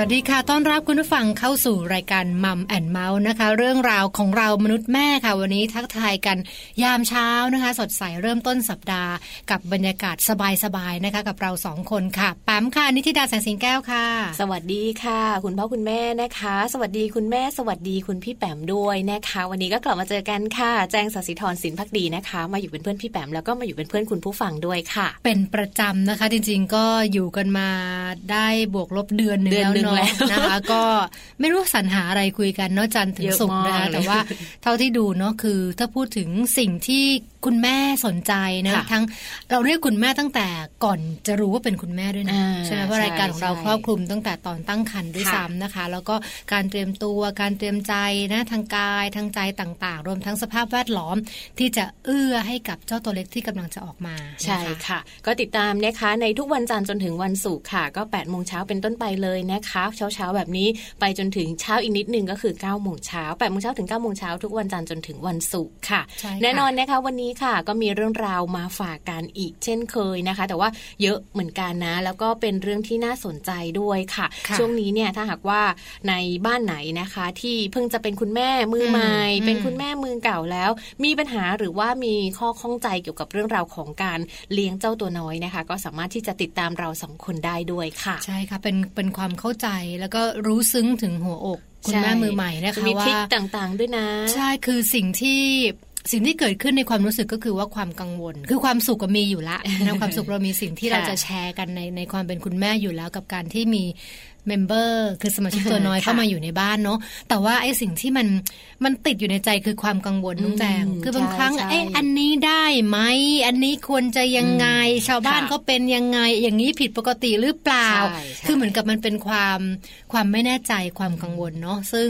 วัสดีค่ะ ต้อนรับคุณผู้ฟังเข้าสู่รายการมัมแอนเมาส์นะคะ เรื่องราวของเรามนุษย์แม่ค่ะ วันนี้ทักทายกันยามเช้านะคะ สดใสเริ่มต้นสัปดาห์ กับบรรยากาศสบายๆนะคะ กับเราสองคนค่ะแปมค่ะ นิติดาแสงสิงแก้วค่ะ สวัสดีค่ะ คุณพ่อคุณแม่นะคะ สวัสดีคุณแม่ สวัสดีคุณพี่แปมด้วยนะคะ วันนี้ก็กลับมาเจอกันค่ะ แจ้งสัสิธรสินพักดีนะคะ มาอยู่เป็นเพื่อนพี่แปมแล้วก็มาอยู่เป็นเพื่อนคุณผู้ฟังด้วยค่ะ เป็นประจำนะคะ จริงๆก็อยู่กันมาได้บวกลบเดือนหนึ่งแล้วเนาะนะคะ ก็ไม่รู้สรรหาอะไรคุยกันเนาะจันถึงสุกนะคะแต่ว่าเท่าที่ดูเนาะคือถ้าพูดถึงสิ่งที่ คุณแม่สนใจนะทั้งเราเรียกคุณแม่ตั้งแต่ก่อนจะรู้ว่าเป็นคุณแม่ด้วยนะใช่ไหมเพราะรายการของเราครอบคลุมตั้งแต่ตอนตั้งครรภ์ด้วยซ้ำนะคะ แล้วก็การเตรียมตัวการเตรียมใจนะทางกายทางใจต่างๆ รวมทั้งสภาพแวดล้อมที่จะเอื้อให้กับเจ้าตัวเล็กที่กำลังจะออกมาใช่ค่ะ ก็ติดตามนะคะในทุกวันจันทร์จนถึงวันศุกร์ค่ะ ก็8ปดโมงเช้าเป็นต้นไปเลยนะคะเช้าเช้าแบบนี้ไปจนถึงเช้าอีกนิดนึงก็คือ9ก้าโมงเช้าแปดโมงเช้าถึง9ก้าโมงเช้าทุกวันจันทร์จนถึงวันศุกร์ค่ะ แน่นอนนะคะวันนี้ค่ะ ก็มีเรื่องราวมาฝากกันอีกเช่นเคยนะคะ แต่ว่าเยอะเหมือนกันนะ แล้วก็เป็นเรื่องที่น่าสนใจด้วยค่ะค่ะช่วงนี้เนี่ยถ้าหากว่าในบ้านไหนนะคะ ที่เพิ่งจะเป็นคุณแม่มือใหม่อืมเป็นคุณแม่มือเก่าแล้ว มีปัญหาหรือว่ามีข้อข้องใจเกี่ยวกับเรื่องราวของการเลี้ยงเจ้าตัวน้อยนะคะ ก็สามารถที่จะติดตามเราสองคนได้ด้วยค่ะ ใช่ค่ะเป็นเป็นความเข้าใจแล้วก็รู้ซึ้งถึงหัวอกคุณใช่แม่มือใหม่นะจะคะมีทริว่าคต่างๆด้วยนะ ใช่คือสิ่งที่ สิ่งที่เกิดขึ้นในความรู้สึกก็คือว่าความกังวล คือความสุขก็มีอยู่ละนะความสุขเรามีสิ่งที่เราจะแชร์กันในในความเป็นคุณแม่อยู่แล้วกับการที่มี member คือสมาชิกตัวน้อยค่ะเข้ามาอยู่ในบ้านเนาะแต่ว่าไอ้สิ่งที่มันมันติดอยู่ในใจคือความกังวลน้องแจงอืมคือบางครั้งใช่เอ๊ะอันนี้ได้ไหมอันนี้ควรจะยังไง ชาวบ้านค่ะเขาเป็นยังไง อย่างนี้ผิดปกติหรือเปล่าใช่ใช่คือเหมือนกับมันเป็นความความไม่แน่ใจความกังวลเนาะซึ่ง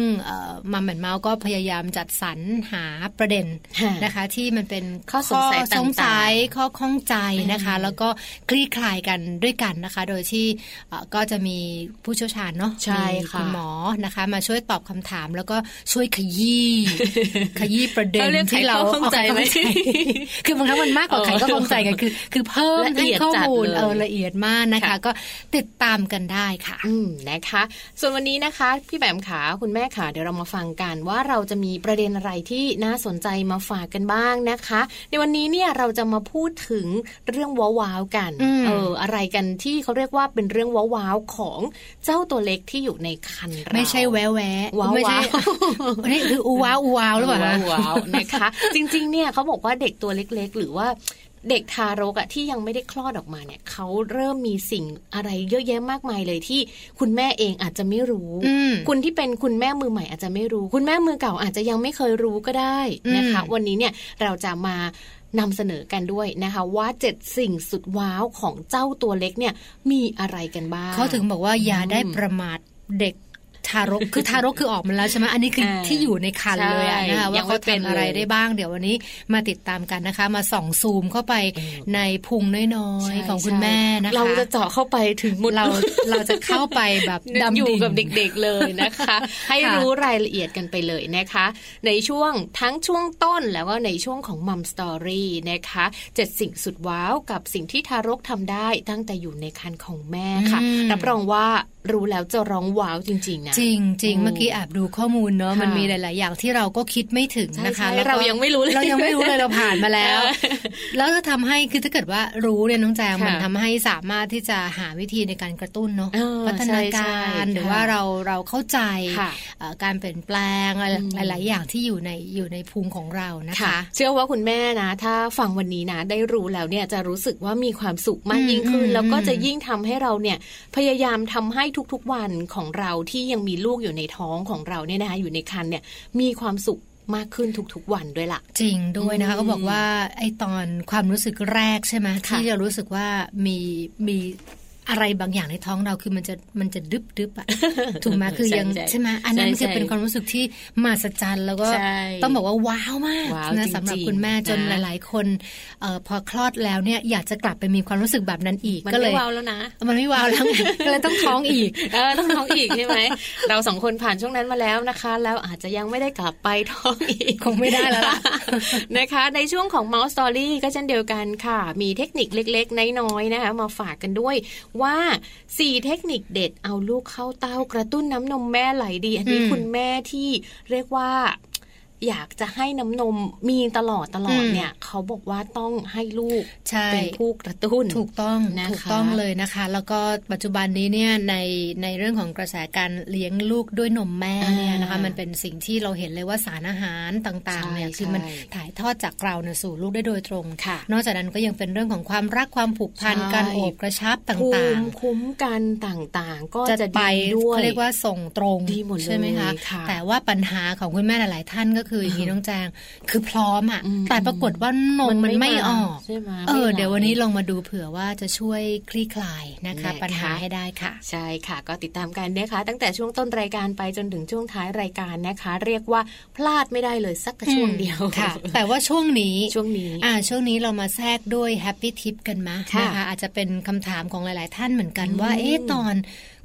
Mom and Mouth ก็พยายามจัดสรรหาประเด็นค่ะนะคะ ที่มันเป็นข้อสงสัยต่างๆสงสัยข้อข้องใจนะคะอืมแล้วก็คลี่คลายกันด้วยกันนะคะ โดยที่เอ่อก็จะมีผู้เชี่ยวชาญเนาะใช่มีค่ะคุณหมอนะคะ มาช่วยตอบคำถามแล้วก็ช่วยขยี้ขยี้ประเด็นเขาเรียกที่เราไขข้อข้องใจไหมเอาข้อข้องคือบางครั้งมันมากกว่าไขข้อข้องใจกันคือ คือเพิ่มละเอีให้ยดข้อจัดมูลเลยเออละเอียดมากนะคะค่ะก็ติดตามกันได้ค่ะอืมนะคะ ส่วนวันนี้นะคะ พี่แบมขาคุณแม่ขาเดี๋ยวเรามาฟังกันว่าเราจะมีประเด็นอะไรที่น่าสนใจมาฝากกันบ้างนะคะ ในวันนี้เนี่ยเราจะมาพูดถึงเรื่องว้าวๆกันอืมเออ อะไรกันที่เขาเรียกว่าเป็นเรื่องว้าวๆของเจ้าตัวเล็กที่อยู่ในคันเราไม่ใช่แววแวะว้าวไม่ใช่ว้าวอันนี่คืออูว้าวอูว้าวหรือเปล่าคะว้าวๆนะคะ จริง ๆ เนี่ยเขาบอกว่าเด็กตัวเล็ก ๆ หรือว่า เด็กทารกอะที่ยังไม่ได้คลอดออกมาเนี่ยเขาเริ่มมีสิ่งอะไรเยอะแยะมากมายเลยที่คุณแม่เองอาจจะไม่รู้อืมคุณที่เป็นคุณแม่มือใหม่อาจจะไม่รู้ คุณแม่มือเก่าอาจจะยังไม่เคยรู้ก็ได้นะคะอืมวันนี้เนี่ยเราจะมานำเสนอกันด้วยนะคะ ว่าเจ็ดสิ่งสุดว้าวของเจ้าตัวเล็กเนี่ยมีอะไรกันบ้างเขาถึงบอกว่าอย่าได้ประมาทเด็ก ทารกคือทารกคือออกมาแล้วใช่ไหมอันนี้คืออ่าที่อยู่ในคันเลยอะใช่นะคะยัว่างไม่เขาเป็นทำอะไรเลยได้บ้างเดี๋ยววันนี้มาติดตามกันนะคะ มาส่องซูมเข้าไปเออในพุงน้อยใช่ๆของคุณแม่นะคะ เราจะเจาะเข้าไปถึงมุดเราเราจะเข้าไปแบบดำอยู่ดิ่งกับเด็กๆเลยนะคะ ให้ค่ะรู้รายละเอียดกันไปเลยนะคะ ในช่วงทั้งช่วงต้นแล้วก็ในช่วงของมัมสตอรี่นะคะเจ็ดสิ่งสุดว้าวกับสิ่งที่ทารกทำได้ตั้งแต่อยู่ในครรภ์ของแม่ค่ะอืมรับรองว่ารู้แล้วจะร้องว้าวจริงๆนะจริงจริงโอ้เมื่อกี้แอบดูข้อมูลเนาะค่ะมันมีหลาย ๆ อย่างที่เราก็คิดไม่ถึงใช่นะคะใช่แล้วก็เรายังไม่รู้เลยเรายังไม่รู้เลยเราผ่านมาแล้วเออแล้วก็ทำให้คือถ้าเกิดว่ารู้เนี่ยน้องแจงค่ะมันทำให้สามารถที่จะหาวิธีในการกระตุ้นเนาะเออพัฒนาใช่กาใช่รหรือค่ะว่าเราเราเข้าใจค่ะเอ่อการเปลี่ยนแปลงอะไรอืมหลาย ๆ อย่างที่อยู่ในอยู่ในพุงของเรานะคะ เชื่อว่าคุณแม่นะ ถ้าฟังวันนี้นะ ได้รู้แล้วเนี่ยจะรู้สึกว่ามีความสุขมากอืมยิ่งขึ้นอืมแล้วก็อืมจะยิ่งทำให้เราเนี่ยพยายามทำให้ทุก ๆ วันของเราที่ยังมีลูกอยู่ในท้องของเราเนี่ยนะคะอยู่ในครรภ์เนี่ยมีความสุขมากขึ้นทุกๆวันด้วยล่ะ จริงด้วยนะคะอืมก็บอกว่าไอ้ตอนความรู้สึกแรกใช่ไหมค่ะที่จะรู้สึกว่ามีมี อะไรบางอย่างในท้องเราคือมันจะมันจะดึบดึบอะถูกไหมคือยังใช่ใช่ใช่ไหมอันนั้นใช่มันจะใช่เป็นความรู้สึกที่มหัศจรรย์แล้วก็ใช่ต้องบอกว่าว้าวมากว้าวนะจริงๆสำหรับคุณแม่จนนะหลาย ๆ คนเออพอคลอดแล้วเนี่ยอยากจะกลับไปมีความรู้สึกแบบนั้นอีกมันก็เลไม่ยว้าวแล้วนะ มันไม่ว้าวแล้วไงก็เลยต้องท้องอีกเออต้องท้องอีกใช่ไหมเราสองคนผ่านช่วงนั้นมาแล้วนะคะ แล้วอาจจะยังไม่ได้กลับไปท้องอีกคงไม่ได้แล้วล่ะนะคะ ในช่วงของ Mouse Story ก็เช่นเดียวกันค่ะ มีเทคนิคเล็ก ๆ น้อยๆนะคะ มาฝากกันด้วยว่า 4 เทคนิคเด็ดเอาลูกเข้าเต้ากระตุ้นน้ำนมแม่ไหลดี อันนี้อืมคุณแม่ที่เรียกว่า อยากจะให้น้ำนมมีตลอดตลอดอืมเนี่ย เขาบอกว่าต้องให้ลูกใช่เป็นผู้กระตุ้นถูกต้องนะคะถูกต้องเลยนะคะ แล้วก็ปัจจุบันนี้เนี่ยในในเรื่องของกระแสการเลี้ยงลูกด้วยนมแม่เนี่ยนะคะอ่ามัมันเป็นสิ่งที่เราเห็นเลยว่าสารอาหารต่างๆเนี่ยใช่คือมันใช่ถ่ายทอดจากเราเนี่ยสู่ลูกได้โดยตรงค่ะ นอกจากนั้นก็ยังเป็นเรื่องของความรักความผูกพันใช่การโอบกระชับตภู่างมิคุ้มกันต่างๆ ก็ๆจะจะไปดีด้วยเขาเรียกว่าส่งตรงดีหมดเลยใช่ไหมคะค่ะแต่ว่าปัญหาของคุณแม่หลาย ๆ ท่านก็คืออย่างนี้น้องแจง คือพร้อมอะอืมแต่ปรากฏว่านมมันไม่ออกใช่ไหมเออไม่ไหเดี๋ยววันนี้ลองมาดูเผื่อว่าจะช่วยคลี่คลายนะคะนะคะ ปัญหาให้ได้ค่ะ ใช่ค่ะก็ติดตามกันนะคะ ตั้งแต่ช่วงต้นรายการไปจนถึงช่วงท้ายรายการนะคะ เรียกว่าพลาดไม่ได้เลยสักช่วงเดียวค่ะ แต่ว่าช่วงนี้ช่วงนี้อ่าช่วงนี้เรามาแทรกด้วยแฮปปี้ทิปกันมาค่ะนะคะอาจจะเป็นคำถามของหลาย ๆ ท่านเหมือนกันอืมว่าเอ๊ะตอน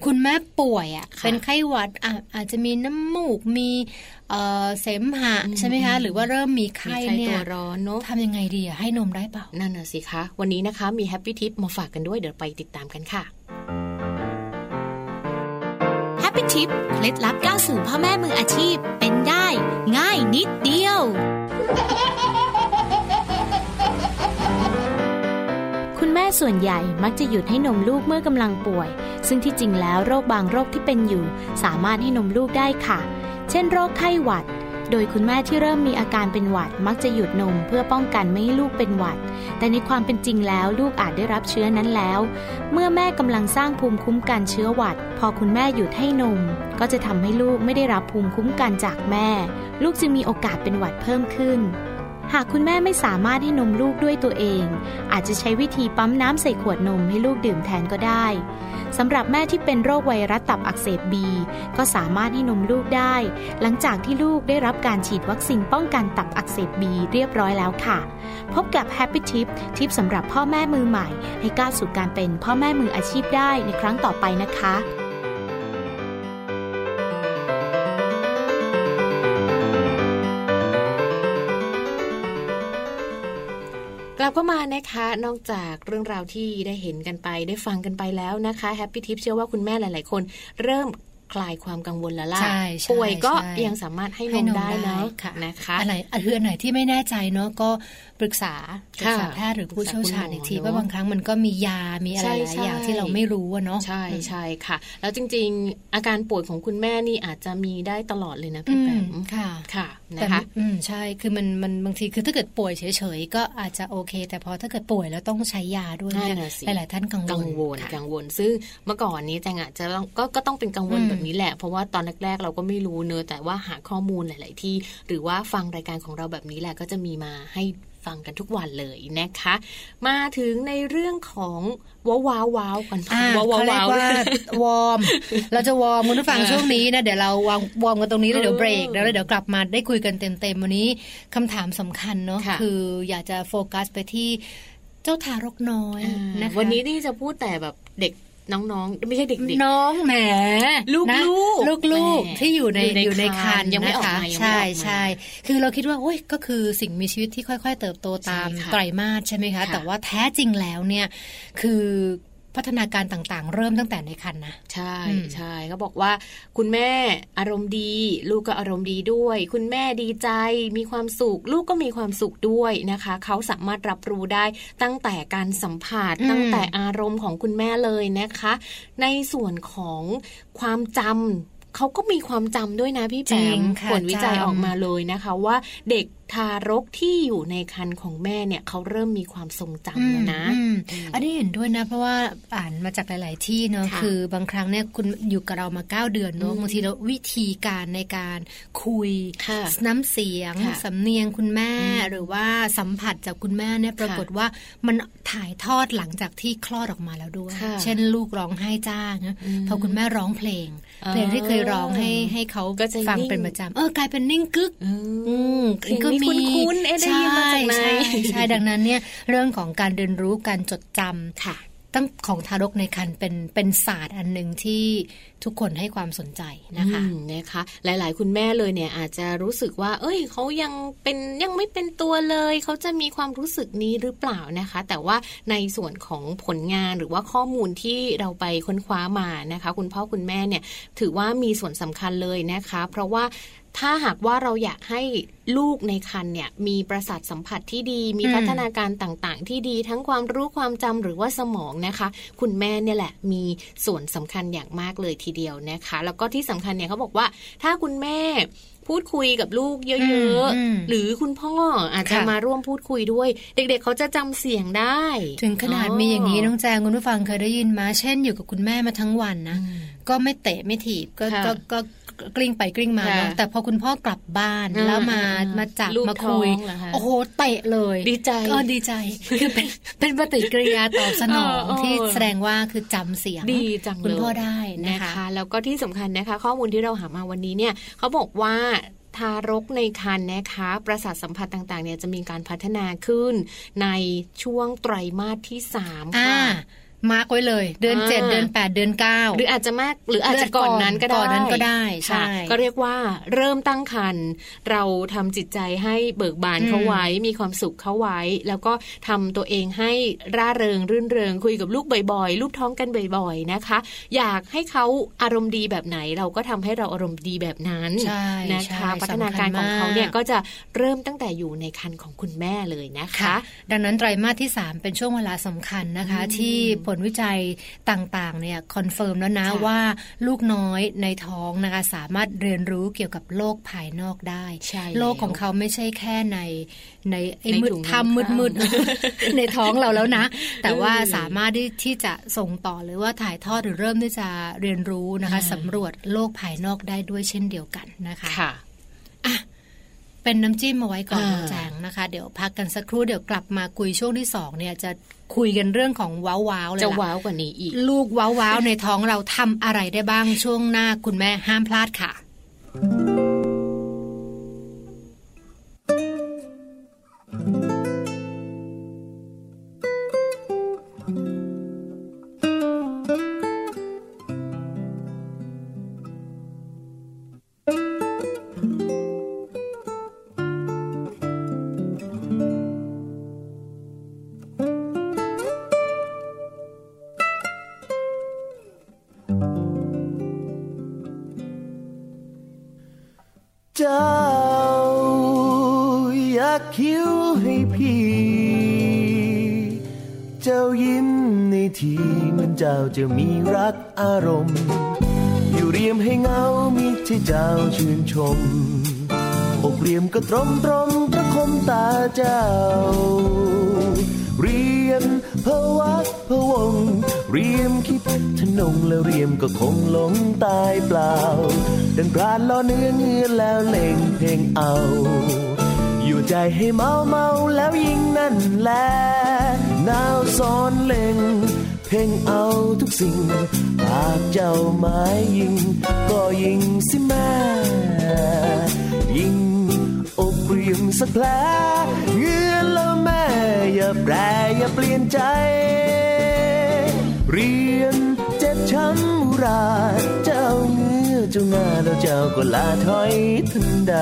คุณแม่ป่วยอะค่ะเป็นไข้หวัดอะอาจจะมีน้ำมูกมีเสมหะใช่ไหมคะ หรือว่าเริ่มมีไข้เนี่ยตัวร้อนเนาะทำยังไงดีให้นมได้เปล่า นั่นน่ะสิคะ วันนี้นะคะมี happy tip มาฝากกันด้วยเดี๋ยวไปติดตามกันค่ะ happy tip เคล็ดลับก้าวสู่พ่อแม่มืออาชีพเป็นได้ ง่ายนิดเดียว คุณแม่ส่วนใหญ่มักจะหยุดให้นมลูกเมื่อกำลังป่วย ซึ่งที่จริงแล้วโรคบางโรคที่เป็นอยู่ สามารถให้นมลูกได้ค่ะ เช่น โรคไข้หวัด โดยคุณแม่ที่เริ่มมีอาการเป็นหวัด มักจะหยุดนมเพื่อป้องกันไม่ให้ลูกเป็นหวัด แต่ในความเป็นจริงแล้วลูกอาจได้รับเชื้อนั้นแล้ว เมื่อแม่กำลังสร้างภูมิคุ้มกันเชื้อหวัด พอคุณแม่หยุดให้นม ก็จะทำให้ลูกไม่ได้รับภูมิคุ้มกันจากแม่ ลูกจึงมีโอกาสเป็นหวัดเพิ่มขึ้น หากคุณแม่ไม่สามารถให้นมลูกด้วยตัวเอง อาจจะใช้วิธีปั๊มน้ำใส่ขวดนมให้ลูกดื่มแทนก็ได้สำหรับแม่ที่เป็นโรคไวรัสตับอักเสบบี ก็สามารถให้นมลูกได้ หลังจากที่ลูกได้รับการฉีดวัคซีนป้องกันตับอักเสบบีเรียบร้อยแล้วค่ะ พบกับ Happy Tip ทิปสำหรับพ่อแม่มือใหม่ ให้ก้าวสู่การเป็นพ่อแม่มืออาชีพได้ในครั้งต่อไปนะคะ กลับเข้ามานะคะ นอกจากเรื่องราวที่ได้เห็นกันไป ได้ฟังกันไปแล้วนะคะ happy tip เชื่อว่าคุณแม่หลาย ๆ คน เริ่มคลายความกังวลแล้วล่ะป่วยก็ยังสามารถให้นมได้นะนะคะอะไรคืออันไหนที่ไม่แน่ใจเนาะก็ ปรึกษาปรึกษาแพทย์หรือผู้เชี่ยวชาญอีกทีเพราะบางครั้งมันก็มียา มีอะไรหลายอย่างที่เราไม่รู้เนาะใช่ใช่ค่ะ แล้วจริง ๆ อาการป่วยของคุณแม่นี่อาจจะมีได้ตลอดเลยนะพี่แปมค่ะค่ะนะคะอืมใช่คือมันมันบางทีคือถ้าเกิดป่วยเฉยๆก็อาจจะโอเค แต่พอถ้าเกิดป่วยแล้วต้องใช้ยาด้วยหลายๆท่านกังวลกังวลกังวล ซึ่งเมื่อก่อนนี้แจงอาจจะก็ก็ต้องเป็นกังวลแบบนี้แหละ เพราะว่าตอนแรกๆเราก็ไม่รู้เนอะแต่ว่าหาข้อมูลหลาย ๆ ที่ หรือว่าฟังรายการของเราแบบนี้แหละก็จะมีมาให้ ฟังกันทุกวันเลยนะคะ มาถึงในเรื่องของว้าวว้าวว้าวกันว้าวว้าวว่าwarm เราจะ warm คุณผู้ฟังช่วงนี้นะเดี๋ยวเราวาง warm กันตรงนี้แล้วเดี๋ยวเบรกแล้วเดี๋ยวกลับมาได้คุยกันเต็มๆวันนี้คำถามสำคัญเนาะคืออยากจะโฟกัสไปที่เจ้าทารกน้อยนะคะวันนี้ที่จะพูดแต่แบบเด็ก น้องๆ ไม่ใช่เด็กๆ น้องแหมลูกลูกลูกลูกที่อยู่ในอยู่ในคันยังไม่ออกมาใช่ใช่คือเราคิดว่าโอ้ยก็คือสิ่งมีชีวิตที่ค่อย ๆ เติบโตตามไตรมาสใช่ไหมคะ แต่ว่าแท้จริงแล้วเนี่ยคือ พัฒนาการต่างๆ เริ่มตั้งแต่ในคันนะ ใช่ใช่เขาบอกว่า คุณแม่อารมณ์ดี ลูกก็อารมณ์ดีด้วย คุณแม่ดีใจ มีความสุข ลูกก็มีความสุขด้วยนะคะ เขาสามารถรับรู้ได้ตั้งแต่การสัมผัสตั้งแต่อารมณ์ของคุณแม่เลยนะคะ ในส่วนของความจำ เขาก็มีความจำด้วยนะพี่แปมผลวิจัยออกมาเลยนะคะ ว่าเด็กทารกที่อยู่ในคันของแม่เนี่ยเขาเริ่มมีความทรงจำแล้วนะอันนี้เห็นด้วยนะ เพราะว่าอ่านมาจากหลาย ๆ ที่เนาะคือบางครั้งเนี่ยคุณอยู่กับเรามาเก้าเดือนเนาะบางทีเราวิธีการในการคุยน้ำเสียงสำเนียงคุณแม่หรือว่าสัมผัสจากคุณแม่เนี่ยปรากฏว่ามันถ่ายทอดหลังจากที่คลอดออกมาแล้วด้วย เช่นลูกร้องไห้จ้างพอคุณแม่ร้องเพลง เพลงที่เคยร้องให้ให้เขาฟังเป็นประจำเออกลายเป็นนิ่งกึกก็มีคุ้นๆได้ยินมาจากไหนใช่ดังนั้นเนี่ยเรื่องของการเรียนรู้การจดจำค่ะตั้งของทารกในครรภ์เป็นเป็นศาสตร์อันหนึ่งที่ ทุกคนให้ความสนใจนะคะนะคะ หลาย ๆ คุณแม่เลยเนี่ยอาจจะรู้สึกว่า เอ้ยเขายังเป็นยังไม่เป็นตัวเลยเขาจะมีความรู้สึกนี้หรือเปล่านะคะ แต่ว่าในส่วนของผลงานหรือว่าข้อมูลที่เราไปค้นคว้ามานะคะ คุณพ่อคุณแม่เนี่ยถือว่ามีส่วนสำคัญเลยนะคะ เพราะว่าถ้าหากว่าเราอยากให้ลูกในครรภ์เนี่ยมีประสาทสัมผัสที่ดี มีพัฒนาการต่างๆ ที่ดีทั้งความรู้ความจำหรือว่าสมองนะคะ คุณแม่เนี่ยแหละมีส่วนสำคัญอย่างมากเลยทีเดียวนะคะ แล้วก็ที่สำคัญเนี่ยเขาบอกว่าถ้าคุณแม่พูดคุยกับลูกเยอะๆ หรือคุณพ่ออาจจะมาร่วมพูดคุยด้วย เด็กๆ เขาจะจำเสียงได้ ถึงขนาดมีอย่างนี้น้องแจงคุณผู้ฟังเคยได้ยินมา เช่นอยู่กับคุณแม่มาทั้งวันนะ ก็ไม่เตะไม่ถีบก็ก็ กลิ้งไปกลิ้งมาเนาะแต่พอคุณพ่อกลับบ้านแล้วมามาจับมาคุยโอ้โหเตะเลย ดีใจก็ดีใจคือเป็นเป็นปฏิกิริยาตอบสนองที่แสดงว่าคือจำเสียงดีจังคุณพ่อได้นะคะ แล้วก็ที่สำคัญนะคะ ข้อมูลที่เราหามาวันนี้เนี่ยเขาบอกว่าทารกในครรภ์นะคะ ประสาทสัมผัสต่างๆ เนี่ยจะมีการพัฒนาขึ้นในช่วงไตรมาสที่สามค่ะ มาร์กไว้เลย เดือนเจ็ดเดือนแปดเดือนเก้าหรืออาจจะมากหรืออาจจะก่อนนั้นก็ได้ก่อนนั้นก็ได้ใช่ก็เรียกว่าเริ่มตั้งครรภ์เราทำจิตใจให้เบิกบานเขาไว้มีความสุขเขาไว้ แล้วก็ทำตัวเองให้ร่าเริงรื่นเริงคุยกับลูกบ่อยๆลูกท้องกันบ่อยๆนะคะ อยากให้เขาอารมณ์ดีแบบไหน เราก็ทำให้เราอารมณ์ดีแบบนั้นนะคะพัฒนาการของเขาเนี่ยก็จะเริ่มตั้งแต่อยู่ในครรภ์ของคุณแม่เลยนะคะ ดังนั้นไตรมาสที่ 3 เป็นช่วงเวลาสำคัญนะคะ ที่ผลวิจัยต่างๆเนี่ย confirm แล้วนะว่าลูกน้อยในท้องนะคะสามารถเรียนรู้เกี่ยวกับโลกภายนอกได้ โลกของเขาไม่ใช่แค่ในในไอ้มืดทำมืดมืดในท้องเราแล้วนะ แต่ว่าสามารถที่จะส่งต่อหรือว่าถ่ายทอดหรือเริ่มที่จะเรียนรู้นะคะสำรวจโลกภายนอกได้ด้วยเช่นเดียวกันนะคะค่ะอะ เป็นน้ำจิ้มมาไว้ก่อนแจงนะคะ เดี๋ยวพักกันสักครู่เดี๋ยวกลับมาคุยช่วงที่สองเนี่ยจะคุยกันเรื่องของว้าววเลยจะว้าวกว่านี้อีก ลูกว้าววในท้องเราทำอะไรได้บ้างช่วงหน้าคุณแม่ห้ามพลาดค่ะจ้า จะมีรักอารมณ์ อยู่เรียมให้เงามีที่เจ้าชื่นชมอกเรียมก็ตรมตรมประคมตาเจ้า เรียมพวักพวง เรียมคิดทนงแล้วเรียมก็คงหลงตายเปล่า ดังพรานล้อเนื้อเงือแล้วเล่งเพลงเอา อยู่ใจให้เมาเมาแล้วยิงนั่นแหละนาวซ้อนเล่ง พ่งเอาทุกสิ่ง หากเจ้าหมายยิง ก็ยิงสิแม่ยิงอกเรียมสักแผลเงื่อนแล้วแม่อย่าแปรอย่าเปลี่ยนใจ เรียนเจ็บช้ำราเจ้าเงื้อเจ้างาแล้วเจ้าก็ลาถอยทันใด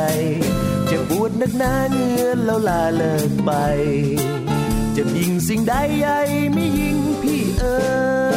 จะปวดนักหนาเงื้อแล้วลาเลิกไป จะยิงสิ่งใดใหญ่ไม่ยิงพี่เอ๋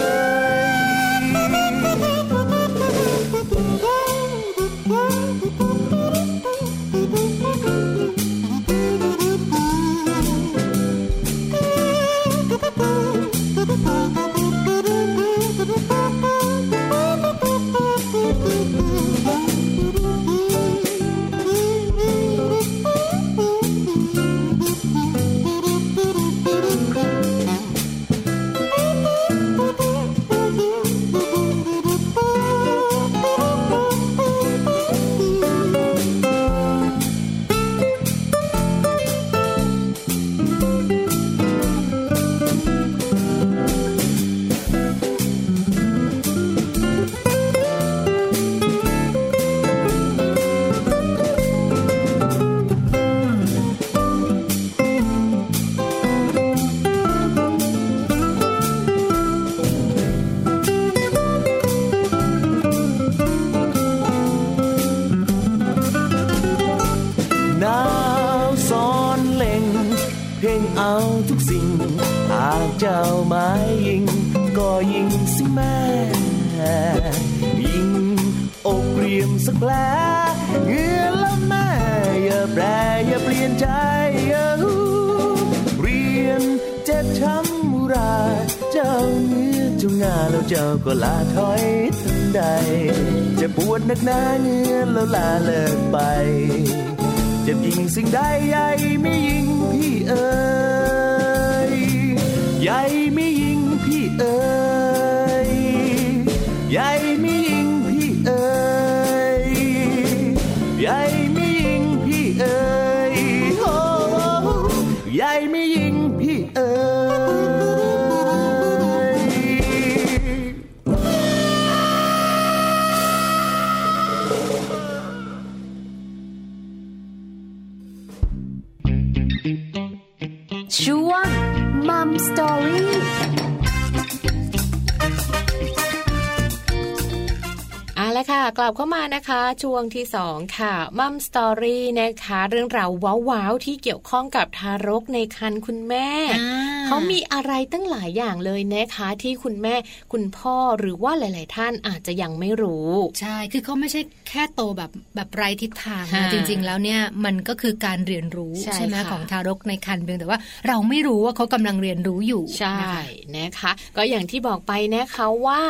ก็ลาถอยทันใด จะปวดนักหนาเงื้อแล้วลาเลิกไป จะยิงสิ่งใดใหญ่ไม่ยิงพี่เอ๋ยใหญ่ไม่ยิงพี่เอ๋ยใหญ่ไม่ ค่ะกลับเข้ามานะคะ ช่วงที่สองค่ะมัมสตอรี่นะคะ เรื่องราวว้าวๆที่เกี่ยวข้องกับทารกในครรภ์คุณแม่ เขามีอะไรตั้งหลายอย่างเลยนะคะที่คุณแม่คุณพ่อหรือว่าหลาย ๆ ท่านอาจจะยังไม่รู้ ใช่ คือเขาไม่ใช่แค่โตแบบแบบไร้ทิศทางค่ะนะจริง ๆ แล้วเนี่ยมันก็คือการเรียนรู้ใช่ไหมค่ะของทารกในครรภ์เพียงแต่ว่าเราไม่รู้ว่าเขากำลังเรียนรู้อยู่ใช่นะคะนะคะ ก็อย่างที่บอกไปนะคะว่า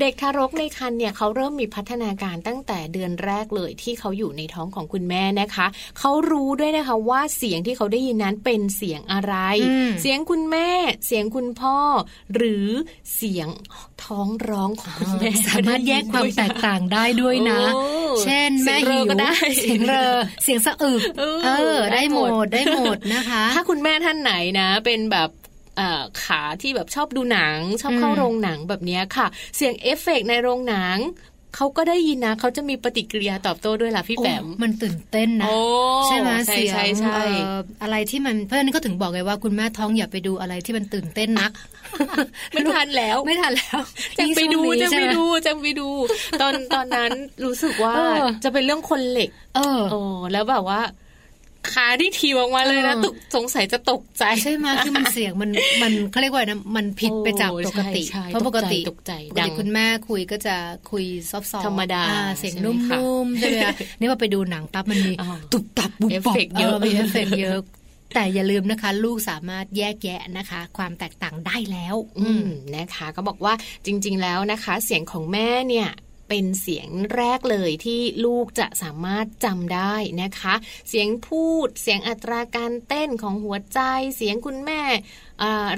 เด็กทารกในครรภ์เนี่ยเขาเริ่มมีพัฒนาการตั้งแต่เดือนแรกเลยที่เขาอยู่ในท้องของคุณแม่นะคะ เขารู้ด้วยนะคะว่าเสียงที่เขาได้ยินนั้นเป็นเสียงอะไรอืมเสียงคุณแม่ เสียงคุณพ่อ หรือเสียงท้องร้องของคุณแม่สามารถแยกความแตกต่างได้ด้วยนะโอ้เช่นเสีแม่ยงเรหิอวก็ได้เสียงเรอเสียงสะอึกเออเออได้ได้หหมมดดได้หมดนะคะ ถ้าคุณแม่ท่านไหนนะ เป็นแบบเอ่อขาที่แบบชอบดูหนัง ชอบเข้าอืมโรงหนังแบบเนี้ยค่ะ เสียงเอฟเฟกต์ในโรงหนัง เขาก็ได้ยินนะเขาจะมีปฏิกิริยาตอบโต้ด้วยล่ะพี่แปมโอ้มันตื่นเต้นนะโอ้ใช่ไหมใช่เสียงใช่ใช่เอ่ออะไรที่มันเพราะฉะนั้นก็ถึงบอกไงว่าคุณแม่ท้องอย่าไปดูอะไรที่มันตื่นเต้นนักไม่ทันแล้วไม่ทันแล้วจะไปดูยิ่งช่จะวงนี้ใช่ไปหมดูจะไปดู ตอนตอนนั้นรู้สึกว่าเออจะเป็นเรื่องคนเหล็ก เออโอ้แล้วแบบว่า ขาที่ทีออกมาเลยนะเออตุกสงสัยจะตกใจใช่ไหมคือมันเสียงมันมันเขาเรียกว่านะมันผิดไปจากโอ้ปกติใช่ใช่เพราะปกติตกใจปตกกใจดัติงคุณแม่คุยก็จะคุยซอฟต์ๆธรรมดาอ่เสียงใช่ไหมนุ่คะมๆใช่ไหมคะนี่ว่าไปดูหนังปั๊บมันมีอ้าวตุบตับบุบเอฟปับเฟกต์เยอะมีเอฟเฟกต์เยอะแต่อย่าลืมนะคะ ลูกสามารถแยกแยะนะคะ ความแตกต่างได้แล้ว อืมนะคะ ก็บอกว่าจริง ๆ แล้วนะคะ เสียงของแม่เนี่ย เป็นเสียงแรกเลยที่ลูกจะสามารถจำได้นะคะ เสียงพูด เสียงอัตราการเต้นของหัวใจ เสียงคุณแม่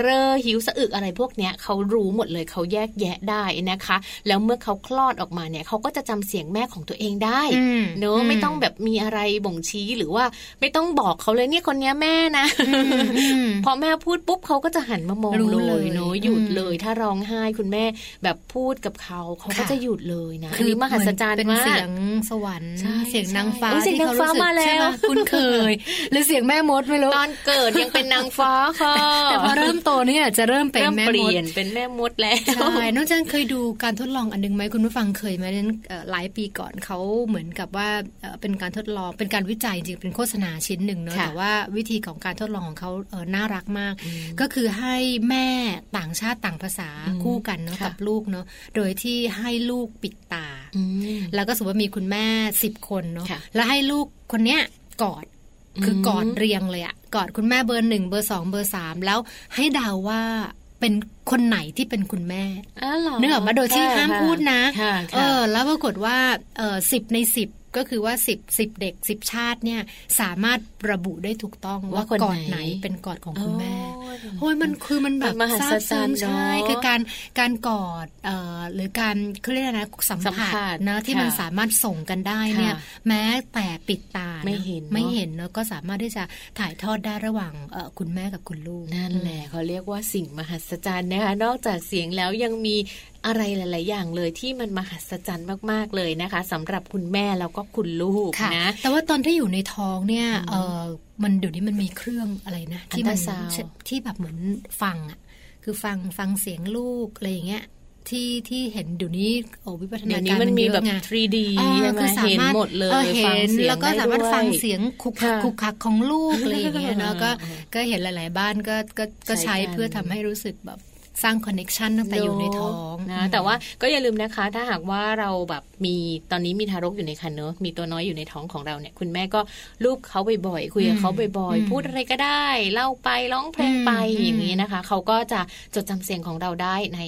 เรอหิวสะอึกอะไรพวกเนี้ยเขารู้หมดเลยเขาแยกแยะได้นะคะ แล้วเมื่อเขาคลอดออกมาเนี่ยเขาก็จะจำเสียงแม่ของตัวเองได้อืมเนอะอืมไม่ต้องแบบมีอะไรบ่งชี้หรือว่าไม่ต้องบอกเขาเลยเนี่ยคนเนี้ยแม่นะอืมพอแม่พูดปุ๊บเขาก็จะหันมามองรู้เลเลยยเนอะหยุดอืมเลย ถ้าร้องไห้คุณแม่แบบพูดกับเขาเขาก็ค่ะจะหยุดเลยนะคืออันนี้มหัศจรรย์เป็นมากเสียงสวรรค์ใช่เสียงนางฟ้าใช่เสียงที่เขารู้สึกนางฟ้ามาแล้วใช่ไหคุ้นเคย หรือเสียงแม่มดไม่รู้ตอนเกิดยังเป็นนางฟ้าค่ะแต่พอเริ่มโตเนี่ยจะเริ่มเป็นเริ่มแม่เปมลี่ดยนเป็นแม่มดแล้วใช่น้องจันเคยดูการทดลองอันนึงไหมคุณผู้ฟังเคยไหมนั้นเอ่อหลายปีก่อนเขาเหมือนกับว่าเอ่อเป็นการทดลองเป็นการวิจัยจริงๆเป็นโฆษณาชิ้นหนึ่งเนอะค่ะแต่ว่าวิธีของการทดลองของเขาเออน่ารักมาก ก็คือให้แม่ต่างชาติต่างภาษาอืมคู่กันเนาะค่ะกับลูกเนาะโดยที่ให้ลูกปิดตาอืมแล้วก็สมมติว่ามีคุณแม่สิบคนเนาะค่ะแล้วให้ลูกคนเนี้ยกอดคืออมกอดเรียงเลยอะ กอดคุณแม่เบอร์หนึ่งเบอร์สองเบอร์สามแล้วให้เดาว่าเป็นคนไหนที่เป็นคุณแม่อ๋อเหรอเนื้อออกมาโดยที่ค่ะห้ามพูดนะค่ะเอค่ะอแล้วปรากฏว่าเออสิบในสิบ ก็คือว่าสิบสิบเด็กสิบชาติเนี่ยสามารถระบุได้ถูกต้องว่าว่าคนกอดไหนไหนเป็นกอดของคุณแม่โอ้ยโอ้ยมันคือมันแบบมันมหัศจรรย์ซาบซึ้งใช่เนอะคือการการกอดเอ่อหรือการเขาเรียกอะไรนะสัมสัมผัผัสสนะที่ค่ะมันสามารถส่งกันได้เนี่ยค่ะแม้แต่ปิดตาะไม่เห็นเนอะไม่เห็นเนอะก็สามารถที่จะถ่ายทอดได้ระหว่างเอ่อคุณแม่กับคุณลูกนั่นแหละเขาเรียกว่าสิ่งมหัศจรรย์นะคะนอกจากเสียงแล้วยังมีอะไรหลาย ๆ อย่างเลยที่มันมหัศจรรย์มาก ๆ เลยนะคะสำหรับคุณแม่แล้วก็คุณลูกค่ะนะแต่ว่าตอนที่อยู่ในท้องเนี่ยเออมันเดี๋ยวนี้มันมีเครื่องอะไรนะที่มัอัลตราซาวด์ที่แบบเหมือนฟังอะคือฟังฟังเสียงลูกอะไรอย่างเงี้ยที่ที่เห็นเดี๋ยวนี้โอ้วิวัฒเดี๋นายวการนี้มันมีเยอะแบบไง 3D อ๋อใช่ไหมคือสาเห็นมารถหมดเลยออเห็ฟังนเสียงแล้วก็ได้สามารถด้วยฟังเสียงคุกคักค่ะคุกคักของลูกอะไรอย่างเงี้ยเนาะก็อ่าก็เห็นหลาย ๆ บ้านก็ก็ก็ใช้ใช้กันเพื่อทำให้รู้สึกแบบ สร้างคอนเน็ชันตั้งแต่อยู่ในท้องนะแต่ว่าก็อย่าลืมนะคะ ถ้าหากว่าเราแบบมีตอนนี้มีทารกอยู่ในครรภ์เนอะมีตัวน้อยอยู่ในท้องของเราเนี่ย คุณแม่ก็ลูบเขาบ่อยๆคุยกับเขาบ่อยอืมๆพูดอะไรก็ได้ เล่าไปร้องเพลงไปอืมอย่างนี้นะคะ เขาก็จะจดจำเสียงของเราได้ใน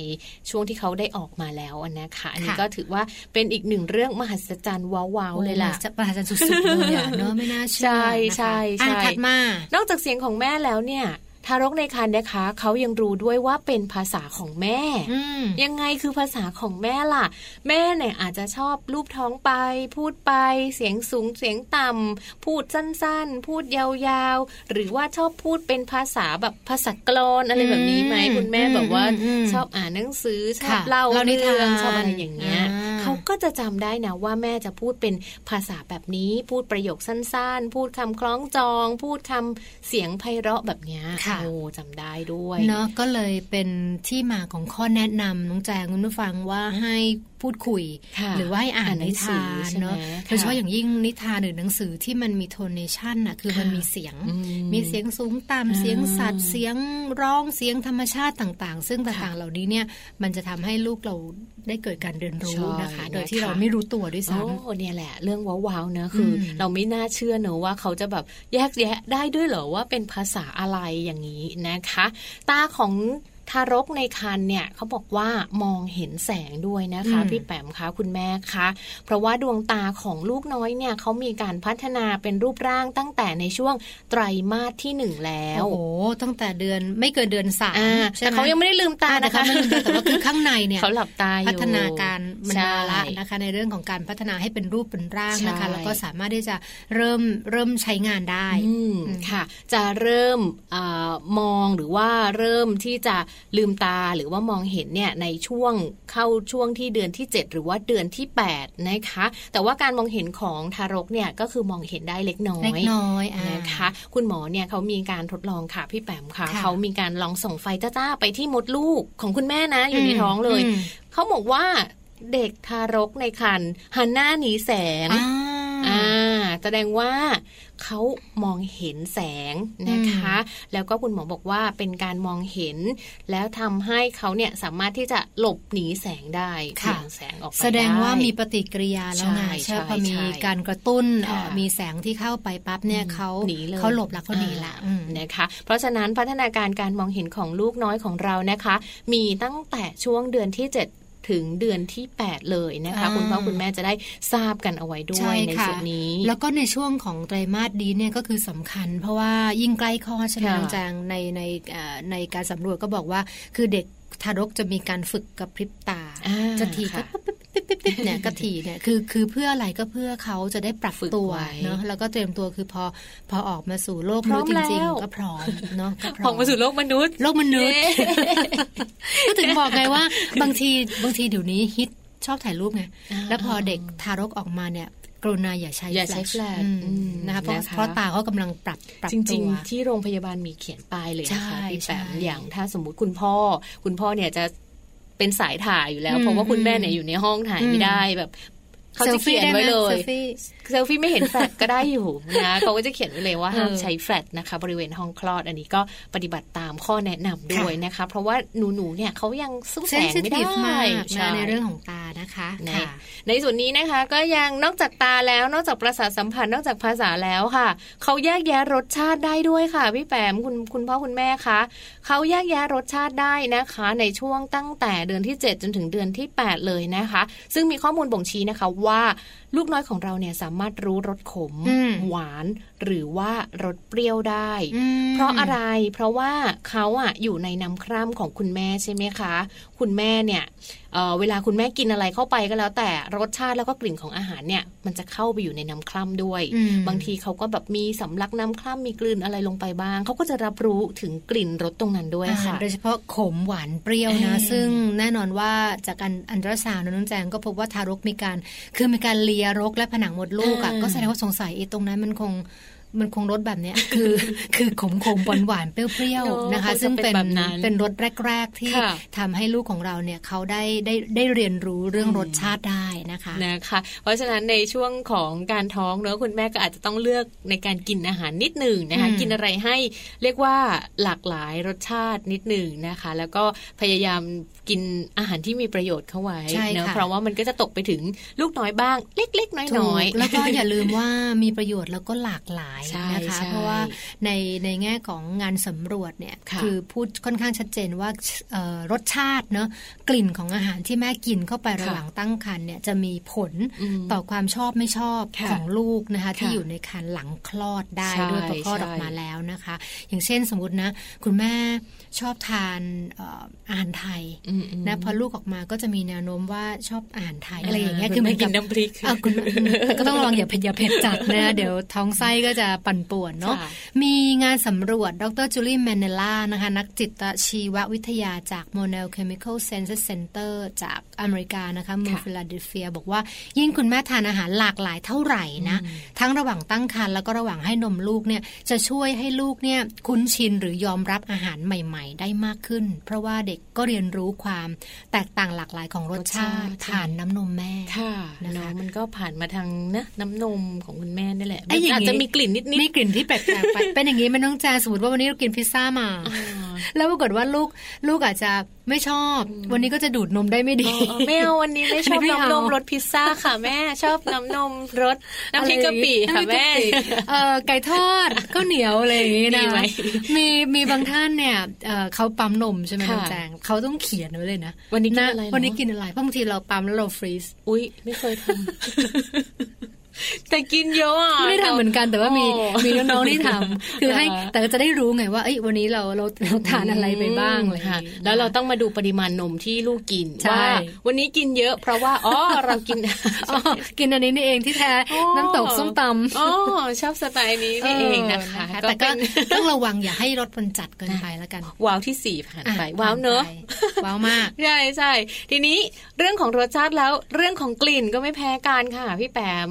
ช่วงที่เขาได้ออกมาแล้วนะคะอันนี้ก็ถือว่าเป็นอีกหนึ่งเรื่องมหัศจรรย์ว้าวๆเลยล่ะจะประหลาดสุดๆเลยอะเนาะไม่น่าเชื่อใช่นะคะใช่ใช่อะถัดมานอกจากเสียงของแม่แล้วเนี่ย ทารกในครรภ์นะคะเขายังรู้ด้วยว่าเป็นภาษาของแม่อืมยังไงคือภาษาของแม่ล่ะ แม่เนี่ยอาจจะชอบรูปท้องไป พูดไปเสียงสูงเสียงต่ำพูดสั้นๆ พูดยาวๆ หรือว่าชอบพูดเป็นภาษาแบบภาษากลอนอะไรแบบนี้ไหมอืมคุณแม่แบบว่าอืมอืมชอบอ่านหนังสือชอบค่ะเล่าเล่านิทานรื่องชอบอะไรอย่างเงี้ยอ่า เขาก็จะจำได้นะว่าแม่จะพูดเป็นภาษาแบบนี้ พูดประโยคสั้นๆ พูดคำคล้องจอง พูดคำเสียงไพเราะแบบเนี้ยค่ะค่ะโอ้จำได้ด้วยเนาะก็เลยเป็นที่มาของข้อแนะนำน้องแจงคุณผู้ฟังว่าให้พูดคุยค่ะหรือว่าให้อ่านอ่านหนันิงสือทานใช่ไหมเนาะค่ะโดยเฉพาะอย่างยิ่งนิทานหรือหนังสือที่มันมีโทนเนชันน่ะคือมันค่ะมีเสียงอืมีเสียงสูงอ่าต่ำเสียงสัตว์เสียงร้องเสียงธรรมชาติต่างๆ ซึ่งต่างๆเหล่านี้เนี่ยมันจะทำให้ลูกเราได้เกิดการเรียนรู้ใช่นะคะนะคะโดยที่เราไม่รู้ตัวด้วยซ้ำโอ้เนี่ยแหละ เรื่องว้าวๆเนอะคืออมเราไม่น่าเชื่อเนอะว่าเขาจะแบบแยกแยะได้ด้วยเหรอว่าเป็นภาษาอะไรอย่างนี้นะคะ ตาของ ทารกในครรภ์เนี่ยเขาบอกว่ามองเห็นแสงด้วยนะคะอืมพี่แปมคะคุณแม่คะเพราะว่าดวงตาของลูกน้อยเนี่ยเขามีการพัฒนาเป็นรูปร่างตั้งแต่ในช่วงไตรมาสที่หนึ่งแล้วโอ้โหตั้งแต่เดือนไม่เกินเดือนสามอ่าใช่แต่ไหมเขายังไม่ได้ลืมตาแต่นะคะเขาไม่ลืมตาแต่ว่าคือข้างในเนี่ยเขาหลับตาอยู่พัฒนาการมันใช่มาละนะคะ ในเรื่องของการพัฒนาให้เป็นรูปเป็นร่างนะคะใช่แล้วก็สามารถที่จะเริ่มเริ่มใช้งานได้อืมค่ะ จะเริ่มอามองหรือว่าเริ่มที่จะลืมตาหรือว่ามองเห็นเนี่ยในช่วงเข้าช่วงที่เดือนที่ 7 หรือว่าเดือนที่8นะคะแต่ว่าการมองเห็นของทารกเนี่ยก็คือมองเห็นได้เล็กน้อยเล็กน้อยอ่านะคะ คุณหมอเนี่ยเขามีการทดลองค่ะพี่แปมค่ะค่ะเขามีการลองส่งไฟจ้าๆไปที่มดลูกของคุณแม่นะอยู่ในท้องเลยมเขาบอกว่าเด็กทารกในครรภ์หันหน้าหนีแสงอ่าอ่า แสดงว่าเขามองเห็นแสงนะคะ แล้วก็คุณหมอบอกว่าเป็นการมองเห็น แล้วทำให้เขาเนี่ยสามารถที่จะหลบหนีแสงได้ค่ะเบี่ยงแสงออกไปแสดงว่าไมีปฏิกิริยาแล้วไงใช่ใช่ใช่พอมีใช่การกระตุ้นค่ะเอ่อมีแสงที่เข้าไปปั๊บเนี่ยเขาหนีเลยเขาหลบแล้วเขาหนีละอ่าอืมนะคะ เพราะฉะนั้นพัฒนาการการมองเห็นของลูกน้อยของเรานะคะ มีตั้งแต่ช่วงเดือนที่ 7 ถึงเดือนที่ 8 เลยนะคะอ่าคุณพ่อคุณแม่จะได้ทราบกันเอาไว้ด้วใช่ยในค่ะส่วนนี้ แล้วก็ในช่วงของไตรมาสดีเนี่ยก็คือสำคัญ เพราะว่ายิ่งใกล้คลอดใช่ไหมค่ะน้องแจงในในเอ่อในการสำรวจก็บอกว่าคือเด็กทารกจะมีการฝึกกับพริบตาอ่าจะถีก็ค่ะ ปิ๊บปิ๊บปิ๊บปิ๊บเนี่ยก็ถีเนี่ยคือคือเพื่ออะไรก็เพื่อเขาจะได้ปรับฝึกตัวไว้เนาะแล้วก็เตรียมตัวคือพอพอออกมาสู่โลกพร้มอนุมษย์จริงแล้วๆก็พร้อมเนาะก็พอร้ออกมมาสู่โลกมนุษย์โลกมนุษย์เย้ก็ถึงบอกไงว่า บางทีบางทีเดี๋ยวนี้ฮิตชอบถ่ายรูปไงอ่าแล้วพอเด็กทารกออกมาเนี่ยกรุณาอย่าใช้อย่าใช้แฟลชแฟลชอืมอืมนะคะเพราะนะคะเพราะตาเขากำลังปรับปรับจริงตัวๆที่โรงพยาบาลมีเขียนป้ายเลยนะคะใช่พี่แปมใช่อย่างถ้าสมมุติคุณพ่อ คุณพ่อเนี่ยจะ เป็นสายถ่ายอยู่แล้วอืมเพราะว่าคุณแม่เนี่ยอยู่ในห้องถ่ายอืมไม่ได้แบบเขาจะเขียนไว้เลยซลฟี่เซลฟี่ไม่เห็นแฟลชก็ได้อยู่นะเขาก็จะเขียนไว้เลยว่าเออห้ามใช้แฟลชนะคะ บริเวณห้องคลอดอันนี้ก็ปฏิบัติตามข้อแนะนำด้วยนะคะ เพราะว่าหนูๆเนี่ยเขายังสู้แสงไม่ได้ sensitive มากใช่นะในเรื่องของตานะคะนะค่ะในส่วนนี้นะคะก็ยังนอกจากตาแล้วนอกจากประสาทสัมผัสนอกจากภาษาแล้วค่ะเขาแยกแยะรสชาติได้ด้วยค่ะพี่แปมคุณคุณพ่อคุณแม่คะเขาแยกแยะรสชาติได้นะคะ ในช่วงตั้งแต่เดือนที่ 7 จนถึงเดือนที่ 8 เลยนะคะ ซึ่งมีข้อมูลบ่งชี้นะคะว่าลูกน้อยของเราเนี่ยสามารถรู้รสขมอืมหวาน หรือว่ารสเปรี้ยวได้อืมเพราะอะไรเพราะว่าเขาอะอยู่ในน้ำคร่ำของคุณแม่ใช่ไหมคะ คุณแม่เนี่ยเอ่อเวลาคุณแม่กินอะไรเข้าไปก็แล้ว แต่รสชาติแล้วก็กลิ่นของอาหารเนี่ยมันจะเข้าไปอยู่ในน้ำคร่ำด้วยอืมบางทีเขาก็แบบมีสำลักน้ำคร่ำมีกลืนอะไรลงไปบ้าง เขาก็จะรับรู้ถึงกลิ่นรสตรงนั้นด้วยอาหารค่ะโดยเฉพาะขมหวานเปรี้ยวนะเออซึ่งแน่นอนว่าจากการอันตราซาวน์นะน้องแจงก็พบว่าทารกมีการ คือมีการเลียรกและผนังมดลูกอะก็แสดงว่าสงสัยไอ้ตรงนั้นมันคง มันคงรสแบบเนี้ยคือ คือขมขมหวานหวานๆเปรี้ยวเนอะๆนะคะคงจะซึ่งเป็นเป็นแบบนั้นเป็นรสแรก ๆ ที่ค่ะทำให้ลูกของเราเนี่ยเขาได้ได้ได้เรียนรู้เรื่องรสชาติได้นะคะนะคะ เพราะฉะนั้นในช่วงของการท้องเนอะคุณแม่ก็อาจจะต้องเลือกในการกินอาหารนิดหนึ่งนะคะอืมกินอะไรให้เรียกว่าหลากหลายรสชาตินิดหนึ่งนะคะ แล้วก็พยายามกินอาหารที่มีประโยชน์เข้าไว้ใช่เนอะค่ะเพราะว่ามันก็จะตกไปถึงลูกน้อยบ้าง เล็ก ๆ น้ถูอยกๆแล้วก็อย่าลืมว่ามีประโยชน์แล้วก็หลากหลายใช่นะคะใช่เพราะว่าในในแง่ของงานสำรวจเนี่ยค่ะอพูดค่อนข้างชัดเจนว่าเอ่อรสชาติเนาะกลิ่นของอาหารที่แม่กินเข้าไประหว่างตั้งครรภ์เนี่ยจะมีผลอืมต่อความชอบไม่ชอบค่ะของลูกนะคะที่ค่ะอยู่ในครรภ์หลังคลอดได้ใช่ด้วยพอคลอดใช่ออกมาแล้วนะคะ อย่างเช่นสมมตินะ คุณแม่ชอบทานเอ่ออาหารไทยอืมๆนะพอลูกออกมาก็จะมีแนวโน้มว่าชอบอาหารไทยอ่าอะไรอย่างเงี้ยคุณคือเหแม่มือนกิกับนน้ำพริกอะคุณก็ต้องระวังอย่าเผ็ดอย่าเผ็ดจัดนะเดี๋ยวท้องไส้ก็จะปั่นป่วนเนาะมีงานสำรวจดร. Julie Mennella นะคะนักจิตชีววิทยาจาก Monell Chemical Senses Center จากอเมริกานะคะเมืองฟิลาเดลเฟีย บอกว่ายิ่งคุณแม่ทานอาหารหลากหลายเท่าไหร่นะทั้งระหว่างตั้งครรภ์แล้วก็ระหว่างให้นมลูกเนี่ยจะช่วยให้ลูกเนี่ยคุ้นชินหรือยอมรับอาหารใหม่ ๆ ได้มากขึ้น เพราะว่าเด็กก็เรียนรู้ความแตกต่างหลากหลายของรสชาติผ่านน้ำนมแม่ค่ะนะคะมันก็ผ่านมาทางนะน้ำนมของคุณแม่นี่แหละอาจจะมีกลิ่นนิดๆมีกลิ่นที่แปลกๆไปเป็นอย่างนี้มันต้องแจสมมติว่าวันนี้เรากินพิซซ่ามา แล้วปรากฏว่าลูกลูกอาจจะไม่ชอบ วันนี้ก็จะดูดนมได้ไม่ดีไม่เอาวันนี้ไม่ชอบน้ำนมรสพิซซ่าค่ะแม่ชอบน้ำนมรสน้ำพริกกะปิค่ะแม่เออไก่ทอดข้าวเหนียวอะไรอย่างนี้นะมีมีบางท่านเนี่ยเขาปั๊มนมใช่ไหมน้องแจงเขาต้องเขียนไว้เลยนะวันนี้กินอะไรวันนี้กินอะไรบางทีเราปั๊มแล้วเราฟรีซอุ้ยไม่เคยทำ แต่กินเยอะอะไม่ได้ทำเหมือนกันแต่ว่ามีมีน้องๆที่ทำคือให้แต่จะได้รู้ไงว่าเอ้ยวันนี้เราเราเราทานอะไรไปบ้างเลยค่ะแล้วเราต้องมาดูปริมาณนมที่ลูกกินว่าวันนี้กินเยอะ เพราะว่าอ๋อเรากินกินอันนี้นี่เองที่แท้น้ำตกส้มตำอ๋อชอบสไตล์นี้นี่เองนะคะแต่ก็ต้องระวังอย่าให้รสมันจัดเกินไปแล้วกันว้าวที่สี่ผ่านไปว้าวเนอะว้าวมากใช่ใช่ทีนี้เรื่องของรสชาติแล้วเรื่องของกลิ่นก็ไม่แพ้กันค่ะพี่แปม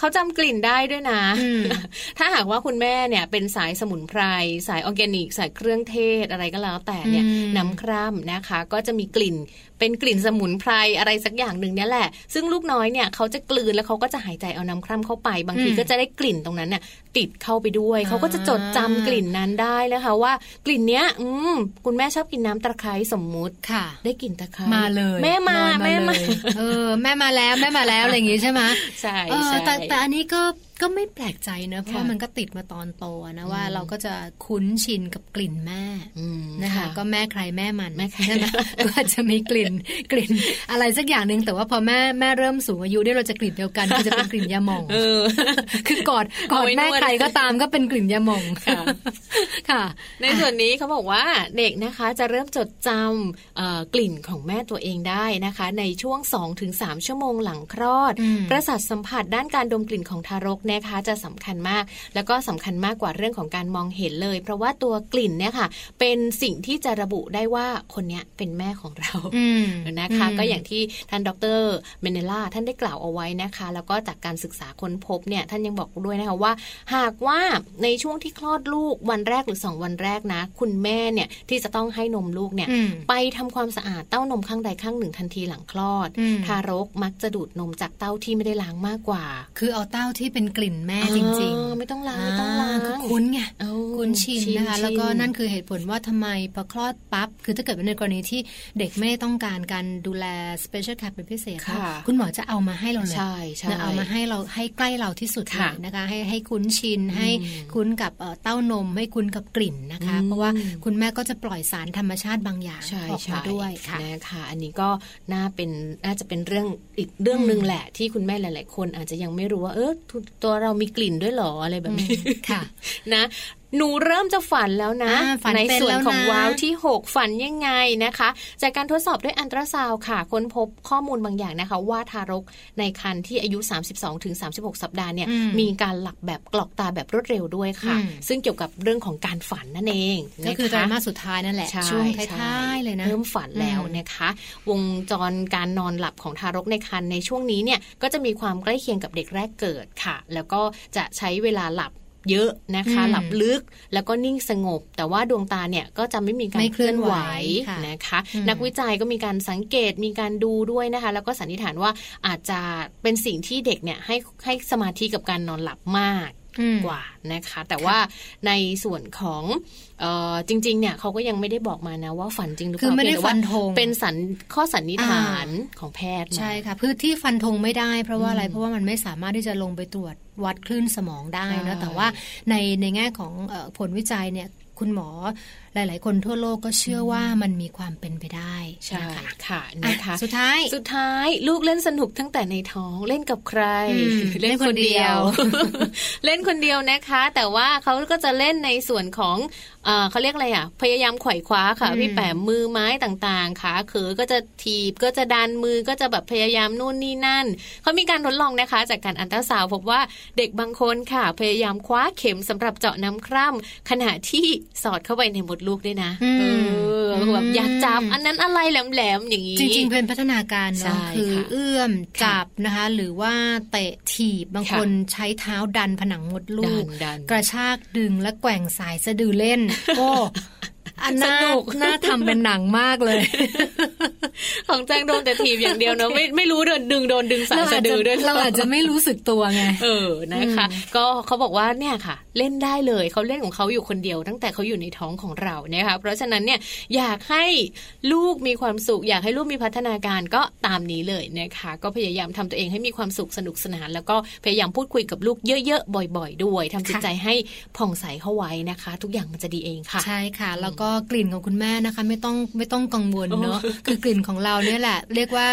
เขาจำกลิ่นได้ด้วยนะ ถ้าหากว่าคุณแม่เนี่ยเป็นสายสมุนไพร สายออร์แกนิก สายเครื่องเทศอะไรก็แล้วแต่เนี่ยน้ำคร่ำนะคะ ก็จะมีกลิ่นเป็นกลิ่นสมุนไพรอะไรสักอย่างหนึ่งเนี่ยแหละ ซึ่งลูกน้อยเนี่ยเขาจะกลืนแล้วเขาก็จะหายใจเอาน้ำคร่ำเข้าไป บางทีก็จะได้กลิ่นตรงนั้นเนี่ยติดเข้าไปด้วย เขาก็จะจดจำกลิ่นนั้นได้นะคะว่ากลิ่นเนี้ย อืมคุณแม่ชอบกินน้ำตะไคร้สมมุติค่ะ ได้กลิ่นตะไคร้มาเลย แม่มาแม่มาเออแม่มาแล้วแม่มาแล้วอะไรอย่างงี้ใช่ไหมใช่ใช่แต่อันนี้ก็ ก็ไม่แปลกใจนะ เพราะว่ามันก็ติดมาตอนโตนะว่าเราก็จะคุ้นชินกับกลิ่นแม่นะคะก็แม่ใครแม่มันแม่ใช่ไหมก็จะมีกลิ่นกลิ่น อะไรสักอย่างหนึ่งแต่ว่าพอแม่แม่เริ่มสูงอายุเนี่ยเราจะกลิ่นเดียวกันก็จะเป็นกลิ่นยาหม่องคือกอดกอดแม่ใครก็ตามก็เป็นกลิ่นยาหม่องค่ะ ในส่วนนี้เขาบอกว่าเด็กนะคะจะเริ่มจดจำกลิ่นของแม่ตัวเองได้นะคะ ในช่วง 2-3 ชั่วโมงหลังคลอด ประสาทสัมผัสด้านการดมกลิ่นของทารกนะคะจะสำคัญมาก แล้วก็สำคัญมากกว่าเรื่องของการมองเห็นเลย เพราะว่าตัวกลิ่นเนี่ยค่ะ เป็นสิ่งที่จะระบุได้ว่าคนนี้เป็นแม่ของเรานะคะ ก็อย่างที่ท่านดรเมเนล่าท่านได้กล่าวเอาไว้นะคะ แล้วก็จากการศึกษาค้นพบเนี่ยท่านยังบอกด้วยนะคะว่า หากว่าในช่วงที่คลอดลูกวันแรกหรือ 2 วันแรกนะ คุณแม่เนี่ยที่จะต้องให้นมลูกเนี่ยไปทำความสะอาดเต้านมข้างใดข้างหนึ่งทันทีหลังคลอด ทารกมักจะดูดนมจากเต้าที่ไม่ได้ล้างมากกว่า คือเอาเต้าที่เป็นกลิ่นแม่จริง ๆ ไม่ต้องล้างไม่ต้องล้างคุ้นไงคุ้นชินนะคะแล้วก็นั่นคือเหตุผลว่าทำไมพอคลอดปั๊บคือถ้าเกิดในกรณีที่เด็กไม่ได้ต้องการการดูแล special care เป็นพิเศษคุณหมอจะเอามาให้เราเลยใช่ใช่เอามาให้เราให้ใกล้เราที่สุดเลยนะคะให้ให้คุ้นชินให้คุ้นกับเต้านม ให้คุ้นกับกลิ่นนะคะ เพราะว่าคุณแม่ก็จะปล่อยสารธรรมชาติบางอย่างออกมาด้วยค่ะนะคะอันนี้ก็น่าเป็นน่าจะเป็นเรื่องอีกเรื่องหนึ่งแหละที่คุณแม่หลาย ๆ คนอาจจะยังไม่รู้ว่าเออตัวเรามีกลิ่นด้วยหรออะไรแบบนี้ค่ะ นะ หนูเริ่มจะฝันแล้วนะ ในส่วนของว้าวที่ 6 ฝันยังไงนะคะ จากการทดสอบด้วยอันตราซาวค่ะ ค้นพบข้อมูลบางอย่างนะคะ ว่าทารกในครรภ์ที่อายุ 32-36 สัปดาห์เนี่ยมีการหลับแบบกรอกตาแบบรวดเร็วด้วยค่ะ ซึ่งเกี่ยวกับเรื่องของการฝันนั่นเองก็คือไตรมาสสุดท้ายนั่นแหละช่วงท้ายๆเลยนะเริ่มฝันแล้วนะคะ วงจรการนอนหลับของทารกในครรภ์ในช่วงนี้เนี่ยก็จะมีความใกล้เคียงกับเด็กแรกเกิดค่ะ แล้วก็จะใช้เวลาหลับ เยอะนะคะ หลับลึกแล้วก็นิ่งสงบ แต่ว่าดวงตาเนี่ยก็จะไม่มีการเคลื่อนไหวนะคะ นักวิจัยก็มีการสังเกตมีการดูด้วยนะคะ แล้วก็สันนิษฐานว่าอาจจะเป็นสิ่งที่เด็กเนี่ยให้ให้สมาธิกับการนอนหลับมาก กว่านะคะ แต่ว่าในส่วนของออจริงๆ เนี่ยเขาก็ยังไม่ได้บอกมานะว่าฝันจริงหรือเปล่าคือไม่ได้ฟันธงเป็นสันข้อสันนิษฐานของแพทย์ใช่ค่ะพื้นที่ฟันธงไม่ได้ เพราะว่าอะไรเพราะว่ามันไม่สามารถที่จะลงไปตรวจวัดคลื่นสมองได้นะแต่ว่าในในแง่ของผลวิจัยเนี่ยคุณหมอหลาย ๆ คนทั่วโลกก็เชื่อว่ามันมีความเป็นไปได้ใช่ค่ะนะคะสุดท้ายสุดท้ายลูกเล่นสนุกตั้งแต่ในท้องเล่นกับใคร เล่นคนเดียว เล่นคนเดียวนะคะ แต่ว่าเขาก็จะเล่นในส่วนของเขาเรียกอะไรอะ พยายามไขว่คว้าค่ะ พี่แปมมือไม้ต่างๆขาเขอก็จะถีบก็จะดันมือก็จะแบบพยายามนู่นนี่นั่นเขามีการทดลองนะคะ จากการอันตราซาวพบว่าเด็กบางคนค่ะ พยายามคว้าเข็มสำหรับเจาะน้ำคร่ำขณะที่สอดเข้าไปในมดลูกด้วยนะเออแบบอยากจับอันนั้นอะไรแหลมๆอย่างนี้จริงๆเป็นพัฒนาการเนาะคือเอื้อมจับนะคะ หรือว่าเตะถีบบางคนใช้เท้าดันผนังมดลูก กระชากดึงและแกว่งสายสะดือเล่น โอ้ อันน่าน่าทำเป็นหนังมากเลย ของแจ้งโดนแต่ทีบอย่างเดียวเนาะไม่ไม่รู้โดนดึงโดนดึงสายสะดือด้วยเราอาจจะไม่รู้สึกตัวไงเออนะคะ ก็เขาบอกว่าเนี่ยค่ะ เล่นได้เลยเขาเล่นของเขาอยู่คนเดียว ตั้งแต่เขาอยู่ในท้องของเรานะคะเพราะฉะนั้นเนี่ยอยากให้ลูกมีความสุข อยากให้ลูกมีพัฒนาการก็ตามนี้เลยนะคะ ก็พยายามทำตัวเองให้มีความสุขสนุกสนาน แล้วก็พยายามพูดคุยกับลูกเยอะๆบ่อย ๆ ด้วยทำจิตใจให้ผ่องใสเข้าไว้นะคะ ทุกอย่างมันจะดีเองค่ะ ใช่ค่ะ แล้วก็กลิ่นของคุณแม่นะคะ ไม่ต้องไม่ต้องกังวลเนาะคือกลิ่นของเราเนี่ยแหละ เรียกว่า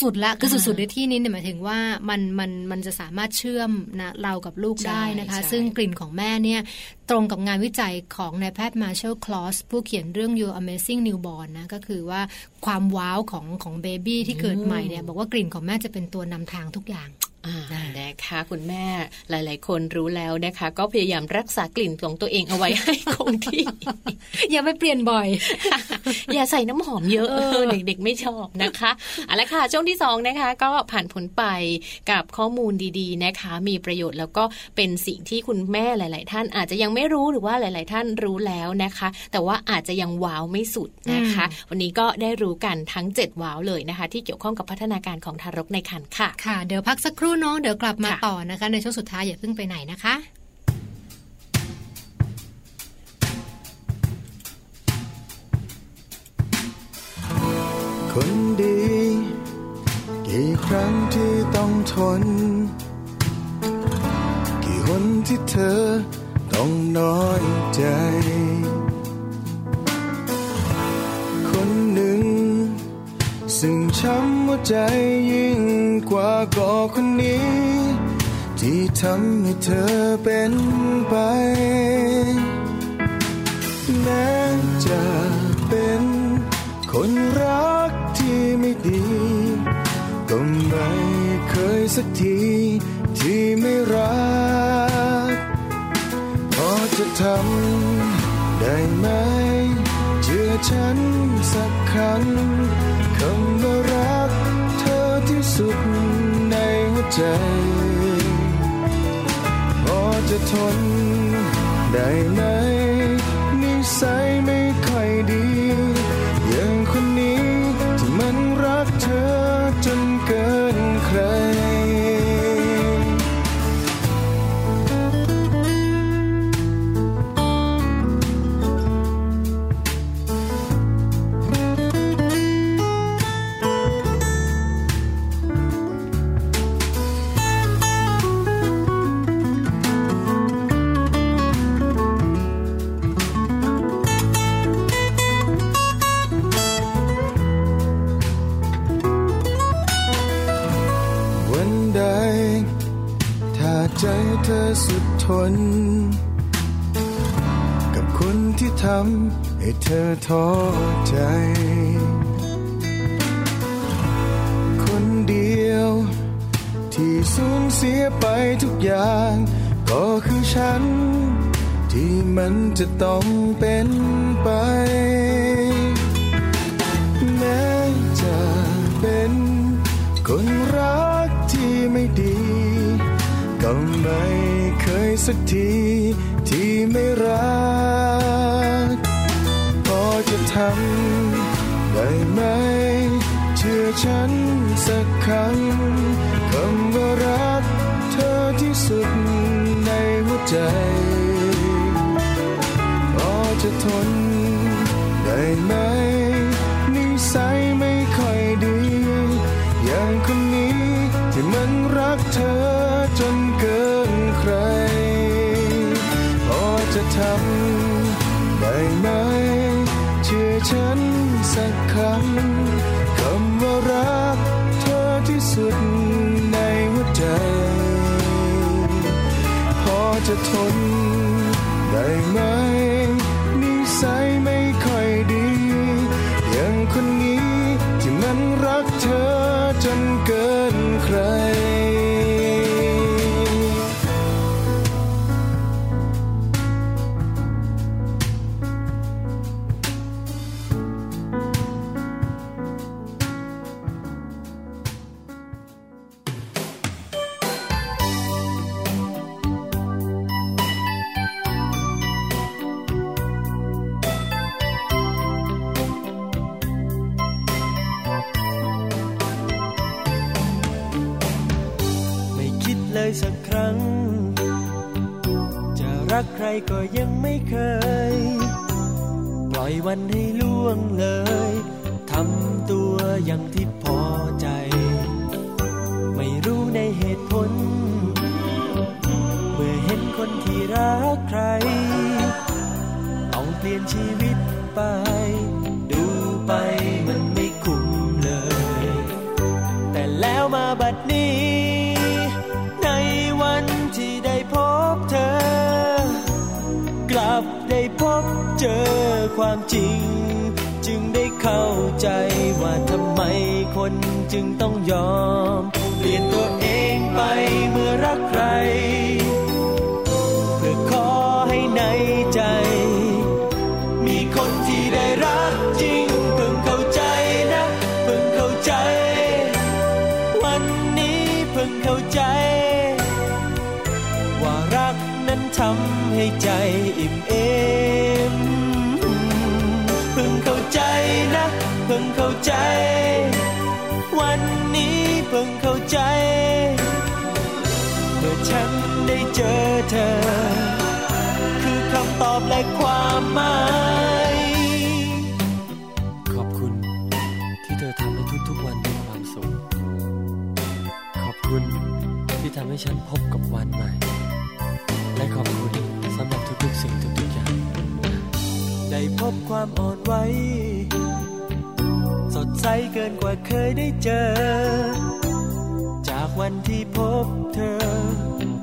สุดๆละคือสุดๆในที่นี้เนี่ยหมายถึงว่ามันมันมันจะสามารถเชื่อมนะเรากับลูกได้นะคะ ซึ่งกลิ่นของแม่เนี่ยตรงกับงานวิจัยของนายแพทย์มาร์ชลคลอสผู้เขียนเรื่อง Your Amazing Newborn นะก็คือว่าความว้าวของของเบบี้ที่เกิดใหม่เนี่ยบอกว่ากลิ่นของแม่จะเป็นตัวนำทางทุกอย่าง นะคะคุณแม่หลาย ๆ คนรู้แล้วนะคะ ก็พยายามรักษากลิ่นของตัวเองเอาไว้ให้คงที่ อย่าไปเปลี่ยนบ่อย อย่าใส่น้ำหอมเยอะเด็ก ๆ ไม่ชอบนะคะเอาละค่ะช่วงที่2นะคะ ก็ผ่านผลไปกับข้อมูลดีๆนะคะ มีประโยชน์แล้วก็เป็นสิ่งที่คุณแม่หลาย ๆ ท่านอาจจะยังไม่รู้หรือว่าหลาย ๆ ท่านรู้แล้วนะคะ แต่ว่าอาจจะยังว้าวไม่สุดนะคะ วันนี้ก็ได้รู้กันทั้ง 7 ว้าวเลยนะคะ ที่เกี่ยวข้องกับพัฒนาการของทารกในครรภ์ค่ะค่ะ เดี๋ยวพักสักครู่เนาะเดี๋ยวกลับมาต่อนะคะ ในช่วงสุดท้ายอย่าเพิ่งไปไหนนะคะคนดี กี่ครั้งที่ต้องทน กี่คนที่เธอต้องน้อยใจ คนหนึ่ง ซึ่งช้ำหัวใจยิ่ง กว่าก่อคนนี้ ที่ทำให้เธอเป็นไป แม้จะเป็นคนรักที่ไม่ดี ก็ไม่เคยสักทีที่ไม่รัก พอจะทำได้ไหมเชื่อฉันสักครั้งคำ สุดในหัวใจจะทนได้ไหมนิสัยไม่ค่อยดี ธอสุดทน กับคนที่ทำให้เธอท้อใจ คนเดียว ที่สูญเสียไปทุกอย่าง ก็คือฉัน ที่มันจะต้องเป็นไป แม้จะเป็นคนรักที่ไม่ดี ก็ไม่สักทีที่ไม่รัก พอจะทำได้ไหม เชื่อฉันสักครั้งคำว่ารักเธอที่สุดในหัวใจ พอจะทนได้ไหม ฉันสักคำคำว่ารักเธอที่สุดในหัวใจ พอจะทนได้ไหมนิสัยไม่ค่อยดี อย่างคนนี้ เลยสักครั้ง จะรักใครก็ยังไม่เคย ปล่อยวันให้ล่วงเลย ทำตัวอย่างที่พอใจ ไม่รู้ในเหตุผล เมื่อเห็นคนที่รักใคร ต้องเปลี่ยนชีวิตไปดูไป ความจริง จึงได้เข้าใจว่าทำไมคนจึงต้องยอม เปลี่ยนตัว พิ่งเข้าใจ เมื่อฉันได้เจอเธอ คือคำตอบและความหมาย ขอบคุณที่เธอทำให้ทุกๆวันมีความสุข ขอบคุณที่ทำให้ฉันพบกับวันใหม่ และขอบคุณสำหรับทุกๆสิ่งทุกๆอย่าง ได้พบความอ่อนไหวสดใสเกินกว่าเคยได้เจอ จากวันที่พบเธอ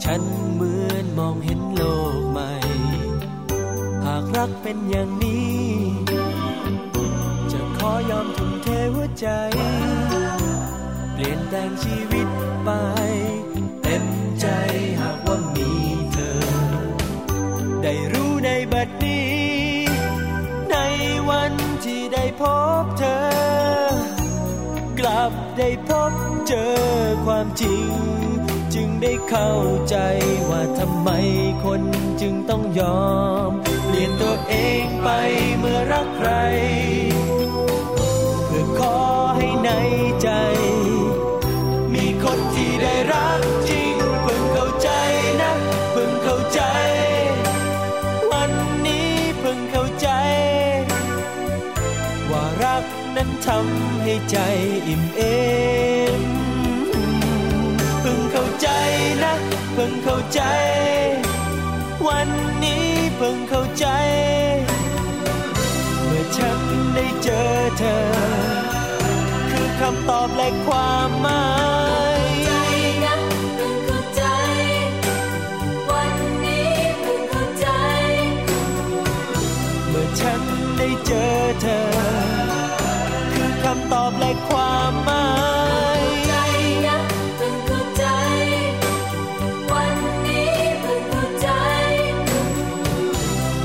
ฉันเหมือนมองเห็นโลกใหม่ หากรักเป็นอย่างนี้ จะขอยอมทุ่มเทหัวใจ เปลี่ยนแปลงชีวิตไป เต็มใจหากว่ามีเธอ ได้รู้ในบัดนี้ ในวันที่ได้พบเธอ บได้พบเจอความจริง จึงได้เข้าใจว่าทำไมคนจึงต้องยอม เปลี่ยนตัวเองไปเมื่อรักใคร เพื่อขอให้ในใจ มีคนที่ได้รักจริงเพิ่ง ทำให้ใจอิ่มเอมเพิ่งเข้าใจนะ เพิ่งเข้าใจ วันนี้เพิ่งเข้าใจ เมื่อฉันได้เจอเธอ คือคำตอบและความหมายำตอบและความหมาย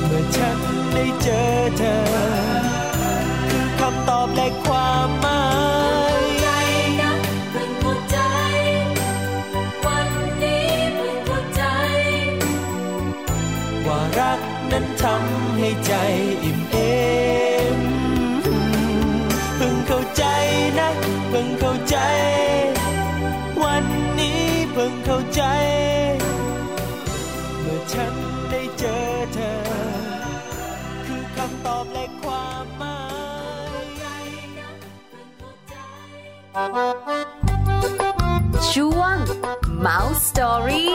เมื่อฉันได้เจอเธอคือคำตอบและความหมายว่ารักนั้นทำให้ใจอิ่ม เข้าใจ เมื่อฉันได้เจอเธอ คือคำตอบและความหมายช่วง Mouse Story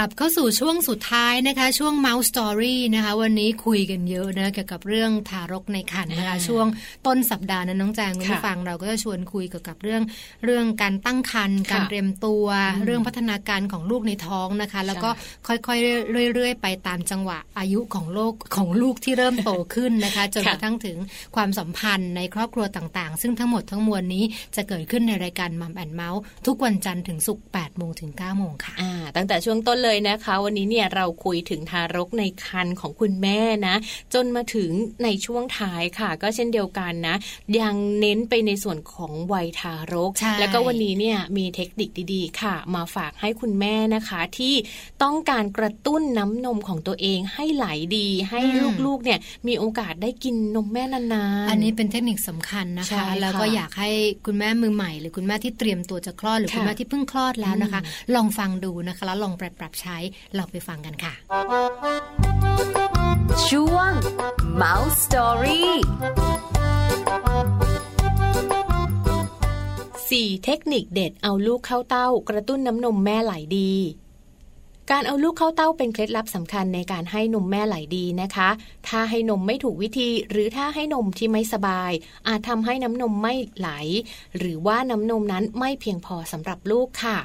กลับเข้าสู่ช่วงสุดท้ายนะคะ ช่วง Mouse Story นะคะ วันนี้คุยกันเยอะนะเกี่ยวกับเรื่องทารกในครรภ์นะคะ ช่วงต้นสัปดาห์นั้นน้องแจงคุณผู้ฟังเราก็จะชวนคุยเกี่ยวกับเรื่องเรื่องการตั้งครรภ์การเตรียมตัว เรื่องพัฒนาการของลูกในท้องนะคะ แล้วก็ค่อยๆเรื่อยๆ ไปตามจังหวะอายุของโลกของลูกที่เริ่มโตขึ้นนะคะ จนกระทั่งถึงความสัมพันธ์ในครอบครัวต่างๆ ซึ่งทั้งหมดทั้งมวลนี้จะเกิดขึ้นในรายการมัมแอนเมาส์ทุกวันจันทร์ถึงศุกร์8โมงถึง9โมงค่ะตั้งแต่ช่วงต้นเลยนะคะ วันนี้เนี่ยเราคุยถึงทารกในครรภ์ของคุณแม่นะ จนมาถึงในช่วงท้ายค่ะ ก็เช่นเดียวกันนะ ยังเน้นไปในส่วนของวัยทารก แล้วก็วันนี้เนี่ยมีเทคนิคดีๆ ค่ะ มาฝากให้คุณแม่นะคะ ที่ต้องการกระตุ้นน้ำนมของตัวเองให้ไหลดี ให้ลูกๆเนี่ยมีโอกาสได้กินนมแม่นานๆอันนี้เป็นเทคนิคสำคัญนะคะ แล้วก็อยากให้คุณแม่มือใหม่ หรือคุณแม่ที่เตรียมตัวจะคลอดหรือคุณแม่ที่เพิ่งคลอดแล้วนะคะ ลองฟังดูนะคะแล้วลองปรับปรับใช้เราไปฟังกันค่ะ ช่วง Mouse Story 4 เทคนิคเด็ดเอาลูกเข้าเต้ากระตุ้นน้ำนมแม่ไหลดี การเอาลูกเข้าเต้าเป็นเคล็ดลับสำคัญในการให้นมแม่ไหลดีนะคะ ถ้าให้นมไม่ถูกวิธี หรือถ้าให้นมที่ไม่สบาย อาจทำให้น้ำนมไม่ไหล หรือว่าน้ำนมนั้นไม่เพียงพอสำหรับลูกค่ะ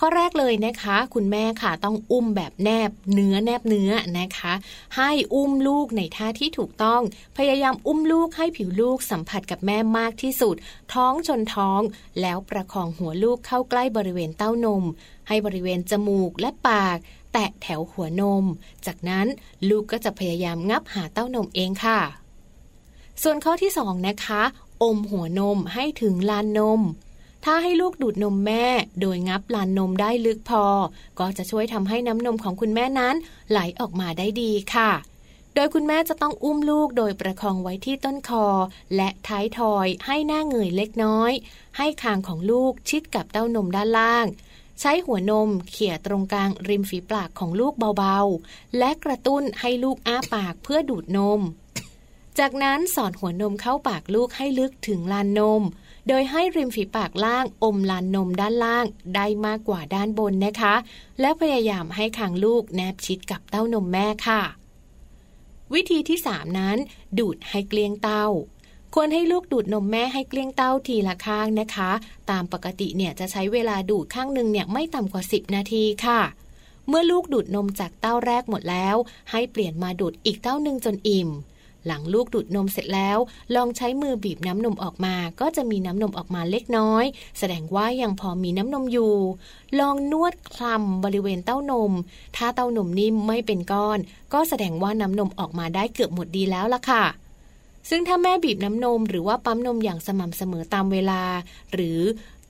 ข้อแรกเลยนะคะ คุณแม่ค่ะต้องอุ้มแบบแนบเนื้อแนบเนื้อนะคะ ให้อุ้มลูกในท่าที่ถูกต้อง พยายามอุ้มลูกให้ผิวลูกสัมผัสกับแม่มากที่สุด ท้องชนท้อง แล้วประคองหัวลูกเข้าใกล้บริเวณเต้านม ให้บริเวณจมูกและปาก แตะแถวหัวนม จากนั้นลูกก็จะพยายามงับหาเต้านมเองค่ะ ส่วนข้อที่สองนะคะอมหัวนมให้ถึงลานนม ถ้าให้ลูกดูดนมแม่ โดยงับลานนมได้ลึกพอ ก็จะช่วยทำให้น้ำนมของคุณแม่นั้นไหลออกมาได้ดีค่ะ โดยคุณแม่จะต้องอุ้มลูกโดยประคองไว้ที่ต้นคอ และท้ายทอยให้หน้าเงยเล็กน้อย ให้คางของลูกชิดกับเต้านมด้านล่าง ใช้หัวนมเขี่ยตรงกลางริมฝีปากของลูกเบาๆ และกระตุ้นให้ลูกอ้าปากเพื่อดูดนม จากนั้นสอดหัวนมเข้าปากลูกให้ลึกถึงลานนม โดยให้ริมฝีปากล่างอมลานนมด้านล่างได้มากกว่าด้านบนนะคะ และพยายามให้คางลูกแนบชิดกับเต้านมแม่ค่ะ วิธีที่ 3 นั้น ดูดให้เกลี้ยงเต้าควรให้ลูกดูดนมแม่ให้เกลี้ยงเต้าทีละข้างนะคะ ตามปกติเนี่ยจะใช้เวลาดูดข้างหนึ่งเนี่ยไม่ต่ำกว่า 10 นาทีค่ะ เมื่อลูกดูดนมจากเต้าแรกหมดแล้ว ให้เปลี่ยนมาดูดอีกเต้าหนึ่งจนอิ่ม หลังลูกดูดนมเสร็จแล้ว ลองใช้มือบีบน้ำนมออกมา ก็จะมีน้ำนมออกมาเล็กน้อย แสดงว่ายังพอมีน้ำนมอยู่ ลองนวดคลำบริเวณเต้านม ถ้าเต้านมนิ่มไม่เป็นก้อน ก็แสดงว่าน้ำนมออกมาได้เกือบหมดดีแล้วล่ะค่ะซึ่งถ้าแม่บีบน้ำนมหรือว่าปั๊มนมอย่างสม่ำเสมอตามเวลา หรือ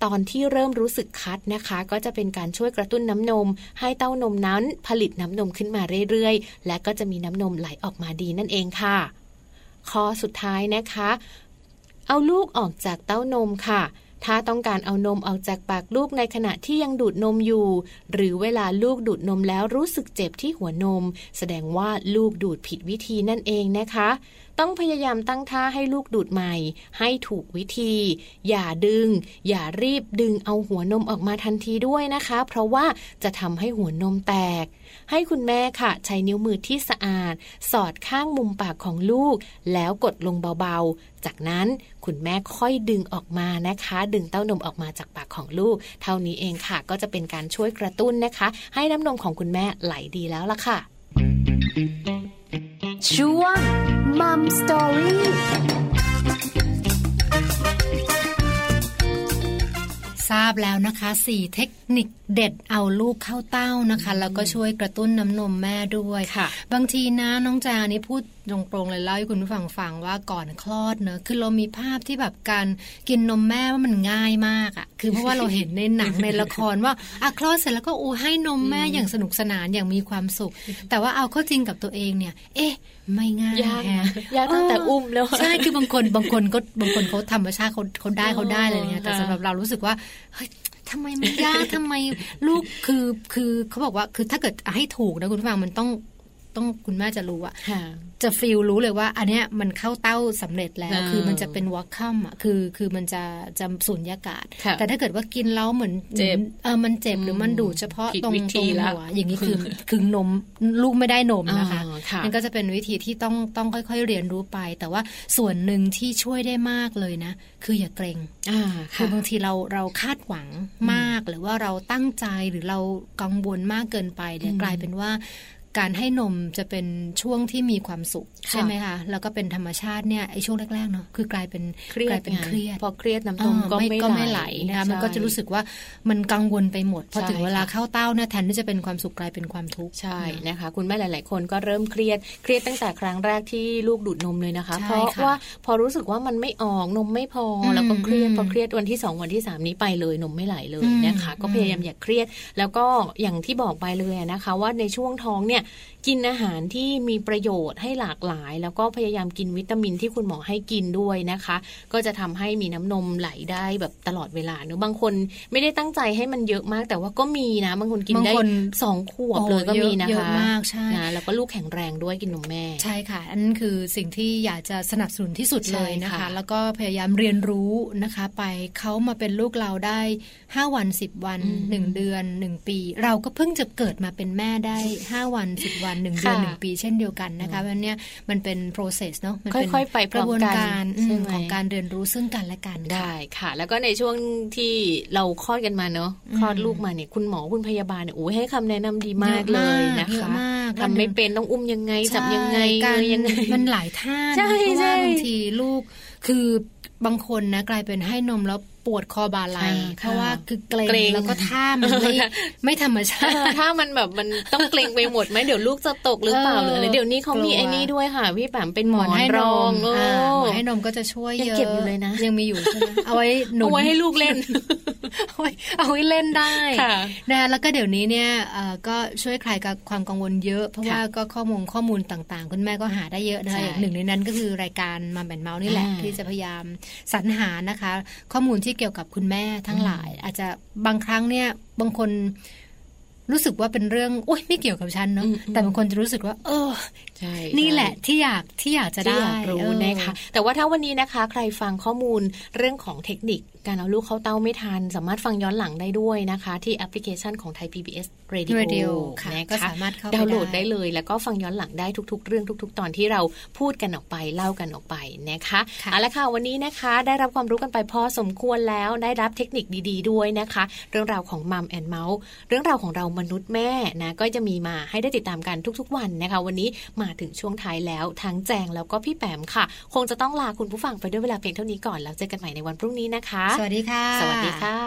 ตอนที่เริ่มรู้สึกคัดนะคะ ก็จะเป็นการช่วยกระตุ้นน้ำนม ให้เต้านมนั้นผลิตน้ำนมขึ้นมาเรื่อยๆ และก็จะมีน้ำนมไหลออกมาดีนั่นเองค่ะ ข้อสุดท้ายนะคะ เอาลูกออกจากเต้านมค่ะถ้าต้องการเอานมออกจากปากลูกในขณะที่ยังดูดนมอยู่ หรือเวลาลูกดูดนมแล้วรู้สึกเจ็บที่หัวนม แสดงว่าลูกดูดผิดวิธีนั่นเองนะคะ ต้องพยายามตั้งท่าให้ลูกดูดใหม่ ให้ถูกวิธี อย่าดึง อย่ารีบดึงเอาหัวนมออกมาทันทีด้วยนะคะ เพราะว่าจะทำให้หัวนมแตก ให้คุณแม่ค่ะ ใช้นิ้วมือที่สะอาด สอดข้างมุมปากของลูก แล้วกดลงเบาๆ จากนั้นคุณแม่ค่อยดึงออกมานะคะ ดึงเต้านมออกมาจากปากของลูก เท่านี้เองค่ะ ก็จะเป็นการช่วยกระตุ้นนะคะ ให้น้ำนมของคุณแม่ไหลดีแล้วล่ะค่ะช่วง มัมสตอรี่ทราบแล้วนะคะสี่เทคนิคเด็ดเอาลูกเข้าเต้านะคะ แล้วก็ช่วยกระตุ้นน้ำนมแม่ด้วยค่ะบางทีนะน้องจานี่พูด ตรงๆเลยเล่าให้คุณผู้ฟังฟังว่าก่อนคลอดเนอะคือเรามีภาพที่แบบการกินนมแม่ว่ามันง่ายมากอะ่ะ คือเพราะว่าเราเห็นในหนังในละครว่าอะคลอดเสร็จแล้วก็อูให้นมแม่อย่างสนุกสนานอย่างมีความสุข แต่ว่าเอาเข้าจริงกับตัวเองเนี่ย เอ๊ะไม่ง่ายยากยากตั้งแต่อุ้มแล้วใช่คือบางคนบางคนก็บางคนเขาธรรมชาติเขาเขาได้เขาได้เลยเนี่ยแต่สำหรับเรารู้สึกว่าเฮ้ยทำไมมันยากทำไมลูกคือคือเขาบอกว่าคือถ้าเกิดให้ถูกนะคุณฟังมันต้อง ต้องคุณแม่จะรู้อะจะฟีลรู้เลยว่า อันเนี้ยมันเข้าเต้าสำเร็จแล้ว คือมันจะเป็นวอคคัมอะคือคือมันจะจะสูญญากาศ แต่ถ้าเกิดว่ากินแล้วเหมือนเจ็บเออมันเจ็บหรือมันดูดเฉพาะตรงตรงหัวอย่างนี้คือคือนมลูกไม่ได้นมนะคะนั่นก็จะเป็นวิธีที่ต้องต้องค่อย ๆ เรียนรู้ไป แต่ว่าส่วนหนึ่งที่ช่วยได้มากเลยนะ คืออย่าเกรงคือบางทีเราเราคาดหวังมาก หรือว่าเราตั้งใจหรือเรากังวลมากเกินไปเนี่ยกลายเป็นว่า การให้นมจะเป็นช่วงที่มีความสุข ใช่ไหมคะแล้วก็เป็นธรรมชาติเนี่ยไอ้ช่วงแรกๆเนาะคือกลายเป็นกลายเป็นเครียดพอเครียดน้ำนมก็ไม่ไหลนะคะมันก็จะรู้สึกว่ามันกังวลไปหมดพอถึงเวลาเข้าเต้าเนี่ยแทนที่จะเป็นความสุขกลายเป็นความทุกข์ใช่นะคะ คุณแม่หลาย ๆ คนก็เริ่มเครียดเครียดตั้งแต่ครั้งแรกที่ลูกดูดนมเลยนะคะ เพราะว่าพอรู้สึกว่ามันไม่ออกนมไม่พอแล้วก็เครียดพอเครียดวันที่ 2 วันที่ 3 นี้ไปเลยนมไม่ไหลเลยนะคะ ก็พยายามอย่าเครียด แล้วก็อย่างที่บอกไปเลยนะคะ ว่าในช่วงท้องเนี่ยเนี่ยกินอาหารที่มีประโยชน์ให้หลากหลาย แล้วก็พยายามกินวิตามินที่คุณหมอให้กินด้วยนะคะ ก็จะทำให้มีน้ำนมไหลได้แบบตลอดเวลาเนอะบางคนไม่ได้ตั้งใจให้มันเยอะมาก แต่ว่าก็มีนะ บางคนกินได้สองขวบเลยก็มีนะคะเยอะมากใช่นะแล้วก็ลูกแข็งแรงด้วยกินนมแม่ ใช่ค่ะ อันนั้นคือสิ่งที่อยากจะสนับสนุนที่สุดเลยนะคะ แล้วก็พยายามเรียนรู้นะคะไปเขามาเป็นลูกเราได้ห้าวันสิบวันหนึ่งเดือนหนึ่งปี เราก็เพิ่งจะเกิดมาเป็นแม่ได้ห้าวันสิบวันหนึ่งเดือนหนึ่งปีเช่นเดียวกันนะคะเพราะนี้มันเป็น process เนาะมันเป็นค่อยๆไปกระบวนการของการเรียนรู้ซึ่งกันและกันได้ค่ะ แล้วก็ในช่วงที่เราคลอดกันมาเนาะคลอดลูกมาเนี่ยคุณหมอคุณพยาบาลเนี่ยโอ้ให้คำแนะนำดีมากเลยนะคะทำไม่เป็นต้องอุ้มยังไงจับยังไงยังไงมันหลายท่าเพราะว่าบางทีลูกคือบางคนนะกลายเป็นให้นมแล้ว ปวดคอบาไหลเพราะว่าคือเกรงแล้วก็ท่ามันไม่ไม่ธรรมชาติถ้ามันแบบมันต้องเกรงไปหมดไหมเดี๋ยวลูกจะตกหรือเปล่าหรืออะไรเดี๋ยวนี้เขามีไอ้นี่ด้วยค่ะพี่แปมเป็นหมอนให้รองหมอนให้นมก็จะช่วยเยอะเก็บอยู่เลยนะ ยังมีอยู่ใช่ไหมเอาไว้หนุนเอาไว้ให้ลูกเล่น เอาไว้เอาไว้เล่นได้นะแล้วก็เดี๋ยวนี้เนี่ยก็ช่วยคลายกับความกังวลเยอะ เพราะว่าก็ข้อมูลข้อมูลต่างๆ คุณแม่ก็หาได้เยอะนะคะอย่างหนึ่งในนั้นก็คือรายการมาแบนเมาส์นี่แหละที่จะพยายามสรรหานะคะ ข้อมูลที่เกี่ยวกับคุณแม่ทั้งหลาย อาจจะบางครั้งเนี่ยบางคนรู้สึกว่าเป็นเรื่องโอ้ยไม่เกี่ยวกับฉันเนาะแต่บางคนจะรู้สึกว่า เออใช่นี่แหละที่อยากที่อยากจะได้รู้นะคะแต่ว่าถ้าวันนี้นะคะ ใครฟังข้อมูลเรื่องของเทคนิคการเอาลูกเข้าเต้าไม่ทัน สามารถฟังย้อนหลังได้ด้วยนะคะ ที่แอปพลิเคชันของไทย PBS Radio ค่ะก็สามารถเข้าดาวน์โหลดได้เลย แล้วก็ฟังย้อนหลังได้ทุก ๆ เรื่องทุก ๆ ตอนที่เราพูดกันออกไปเล่ากันออกไปนะคะเอาละค่ะวันนี้นะคะ ได้รับความรู้กันไปพอสมควรแล้วได้รับเทคนิคดี ๆ ด้วยนะคะ เรื่องราวของมัมแอนเมาส์เรื่องราวของเรามนุษย์แม่นะก็จะมีมาให้ได้ติดตามกันทุก ๆ วันนะคะ วันนี้มาถึงช่วงท้ายแล้วทั้งแจงแล้วก็พี่แปมค่ะ คงจะต้องลาคุณผู้ฟังไปด้วยเวลาเพียงเท่านี้ก่อนแล้วเจอกันใหม่ในวันพรุ่งนี้นะคะสวัสดีค่ะ สวัสดีค่ะ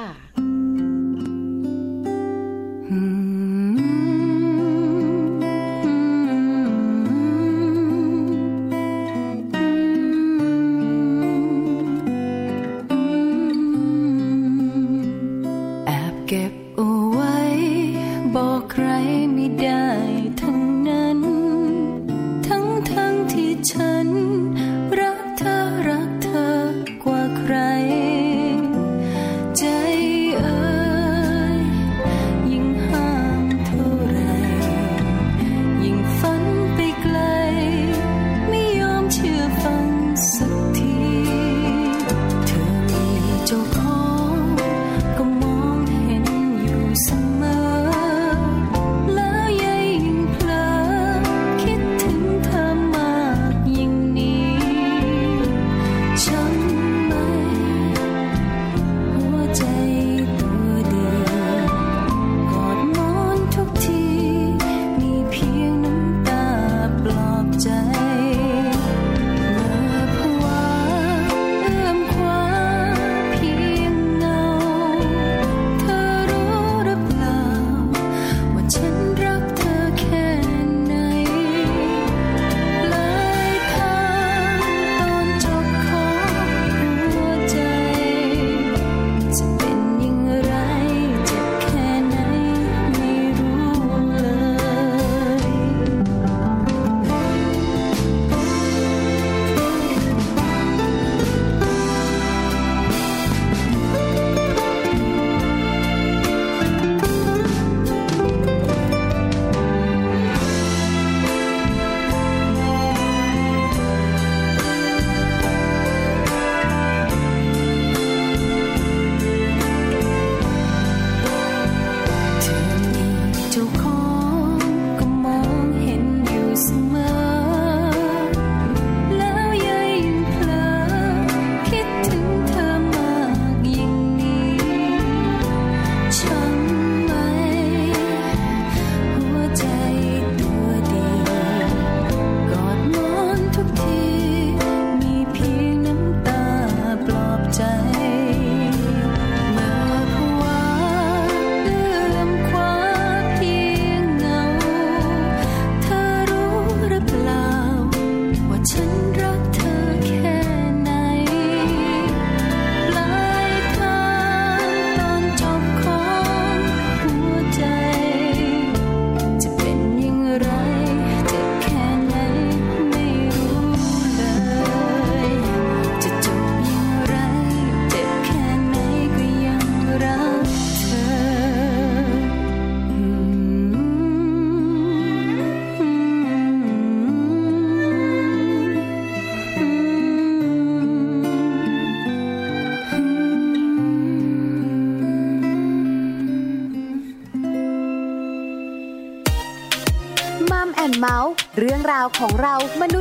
าวของเรามนุษย์